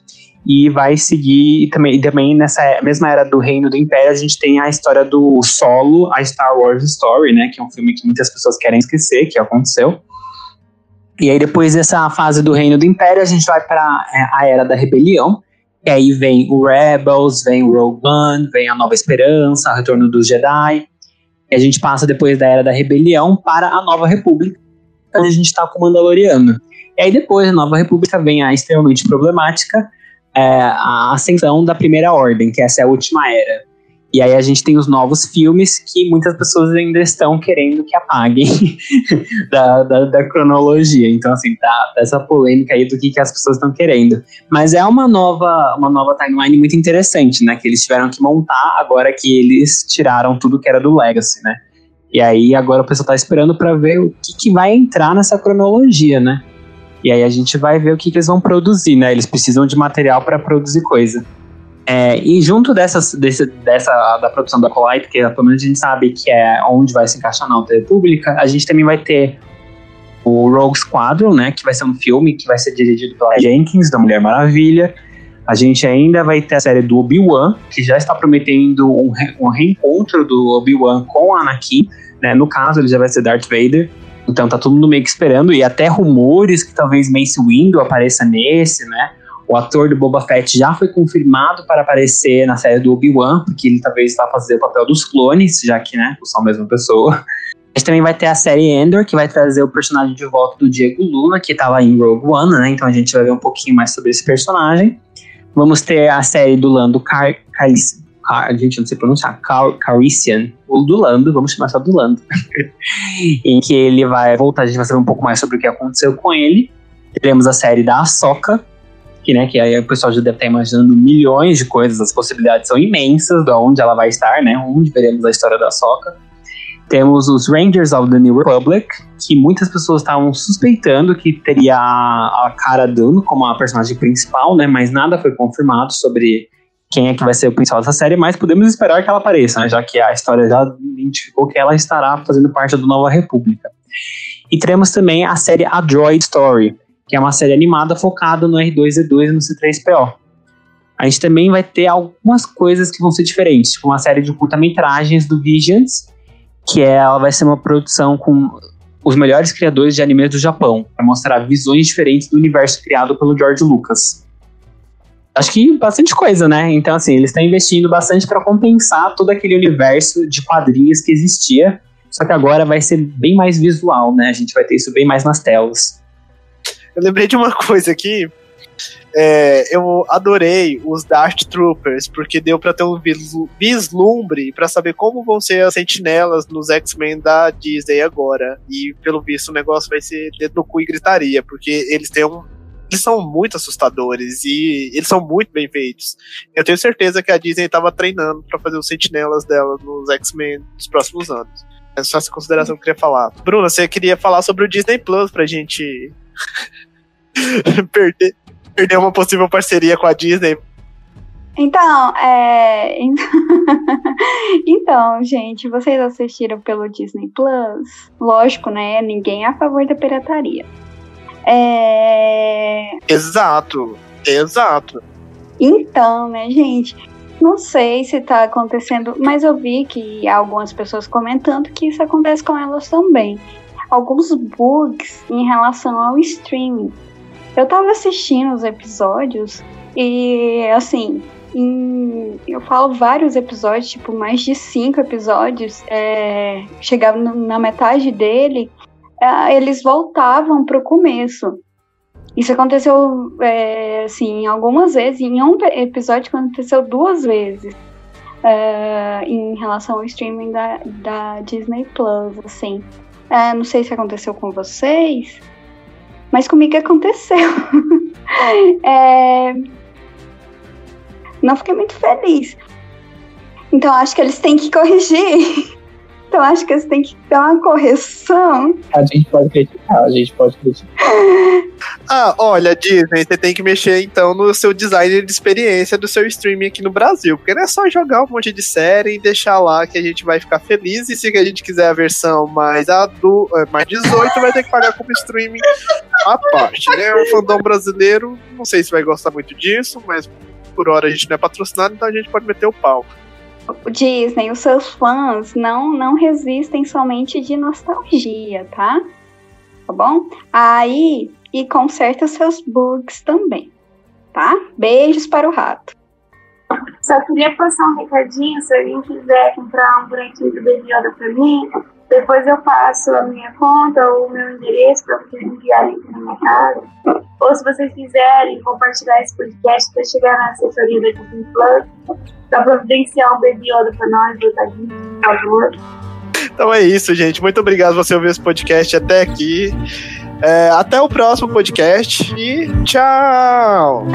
F: e vai seguir também, também nessa mesma era do Reino do Império, a gente tem a história do Solo, a Star Wars Story, né, que é um filme que muitas pessoas querem esquecer, que aconteceu. E aí depois dessa fase do Reino do Império, a gente vai para é, a Era da Rebelião, e aí vem o Rebels, vem o Rogue One, vem a Nova Esperança, o Retorno dos Jedi. E a gente passa depois da Era da Rebelião para a Nova República, onde a gente está com o Mandaloriano. E aí depois da Nova República vem a extremamente problemática, é, a ascensão da Primeira Ordem, que essa é a última era. E aí a gente tem os novos filmes que muitas pessoas ainda estão querendo que apaguem da, da, da, cronologia. Então, assim, tá, tá essa polêmica aí do que, que as pessoas estão querendo. Mas é uma nova, uma nova timeline muito interessante, né? Que eles tiveram que montar agora que eles tiraram tudo que era do Legacy, né? E aí agora o pessoal tá esperando para ver o que, que vai entrar nessa cronologia, né? E aí a gente vai ver o que, que eles vão produzir, né? Eles precisam de material para produzir coisa. É, e junto dessas, desse, dessa da produção da Collide, que pelo menos a gente sabe que é onde vai se encaixar na Alta República, a gente também vai ter o Rogue Squadron, né, que vai ser um filme que vai ser dirigido pela Jenkins, da Mulher Maravilha. A gente ainda vai ter a série do Obi-Wan, que já está prometendo um, re um reencontro do Obi-Wan com Anakin, né, no caso ele já vai ser Darth Vader. Então tá todo mundo meio que esperando, e até rumores que talvez Mace Windu apareça nesse, né? O ator do Boba Fett já foi confirmado para aparecer na série do Obi-Wan, porque ele talvez está fazendo o papel dos clones, já que, né, são a mesma pessoa. A gente também vai ter a série Endor, que vai trazer o personagem de volta do Diego Luna, que estava em Rogue One, né? Então a gente vai ver um pouquinho mais sobre esse personagem. Vamos ter a série do Lando Car... Car... Car... gente, não sei pronunciar. Car... Carician, ou do Lando, vamos chamar só do Lando. em que ele vai voltar, a gente vai saber um pouco mais sobre o que aconteceu com ele. Teremos a série da Ahsoka, que, né, que aí o pessoal já deve estar imaginando milhões de coisas, as possibilidades são imensas de onde ela vai estar, né, onde veremos a história da Soca. Temos os Rangers of the New Republic, que muitas pessoas estavam suspeitando que teria a, Cara Dune como a personagem principal, né, mas nada foi confirmado sobre quem é que vai ser o principal dessa série, mas podemos esperar que ela apareça, né, já que a história já identificou que ela estará fazendo parte da Nova República. E teremos também a série A Droid Story, que é uma série animada focada no R2D2 e no C3PO. A gente também vai ter algumas coisas que vão ser diferentes, tipo uma série de curta-metragens do Visions, que é, ela vai ser uma produção com os melhores criadores de animes do Japão, para mostrar visões diferentes do universo criado pelo George Lucas. acho que bastante coisa, né? Então, assim, eles estão investindo bastante para compensar todo aquele universo de quadrinhos que existia. Só que agora vai ser bem mais visual, né? A gente vai ter isso bem mais nas telas.
A: Eu lembrei de uma coisa aqui. É, eu adorei os Dark Troopers, porque deu para ter um vislumbre para saber como vão ser as sentinelas nos X-Men da Disney agora. E pelo visto o negócio vai ser dedo no cu e gritaria, porque eles têm um, eles são muito assustadores e eles são muito bem feitos. Eu tenho certeza que a Disney estava treinando para fazer os sentinelas dela nos X-Men dos próximos anos. É só essa consideração que eu queria falar. Bruna, você queria falar sobre o Disney Plus pra gente perder, perder uma possível parceria com a Disney.
B: Então, é... então, gente, vocês assistiram pelo Disney Plus? Lógico, né? Ninguém é a favor da pirataria. É...
A: Exato, exato.
B: Então, né, gente? Não sei se tá acontecendo, mas eu vi que algumas pessoas comentando que isso acontece com elas também. Alguns bugs em relação ao streaming. Eu tava assistindo os episódios e, assim, em, eu falo vários episódios, tipo, mais de cinco episódios, é, chegava na metade dele, é, eles voltavam pro começo. Isso aconteceu, é, assim, algumas vezes, em um episódio aconteceu duas vezes. É, em relação ao streaming da, da Disney Plus, assim. É, não sei se aconteceu com vocês, mas comigo aconteceu. é... Não fiquei muito feliz. Então acho que eles têm que corrigir. Então acho que eles têm que dar uma correção.
E: A gente pode criticar, a gente pode criticar.
A: Ah, olha, Disney, você tem que mexer então no seu design de experiência do seu streaming aqui no Brasil. Porque não é só jogar um monte de série e deixar lá que a gente vai ficar feliz. E se a gente quiser a versão mais adulta, é, mais 18, vai ter que pagar como streaming à parte, né? O fandom brasileiro, não sei se vai gostar muito disso, mas por hora a gente não é patrocinado, então a gente pode meter o pau.
B: Disney, os seus fãs não, não resistem somente de nostalgia, tá? Tá bom? Aí, e conserta seus bugs também, tá? Beijos para o rato.
G: Só queria passar um recadinho, se alguém quiser comprar um bonequinho do Baby Yoda pra mim, depois eu passo a minha conta ou o meu endereço para vocês enviarem para minha casa. Ou se vocês quiserem compartilhar esse podcast para chegar na assessoria da Disney Plus, para providenciar um Baby Yoda para nós, botadinho, por favor.
A: Então é isso, gente. Muito obrigado por você ouvir esse podcast até aqui. É, até o próximo podcast e tchau!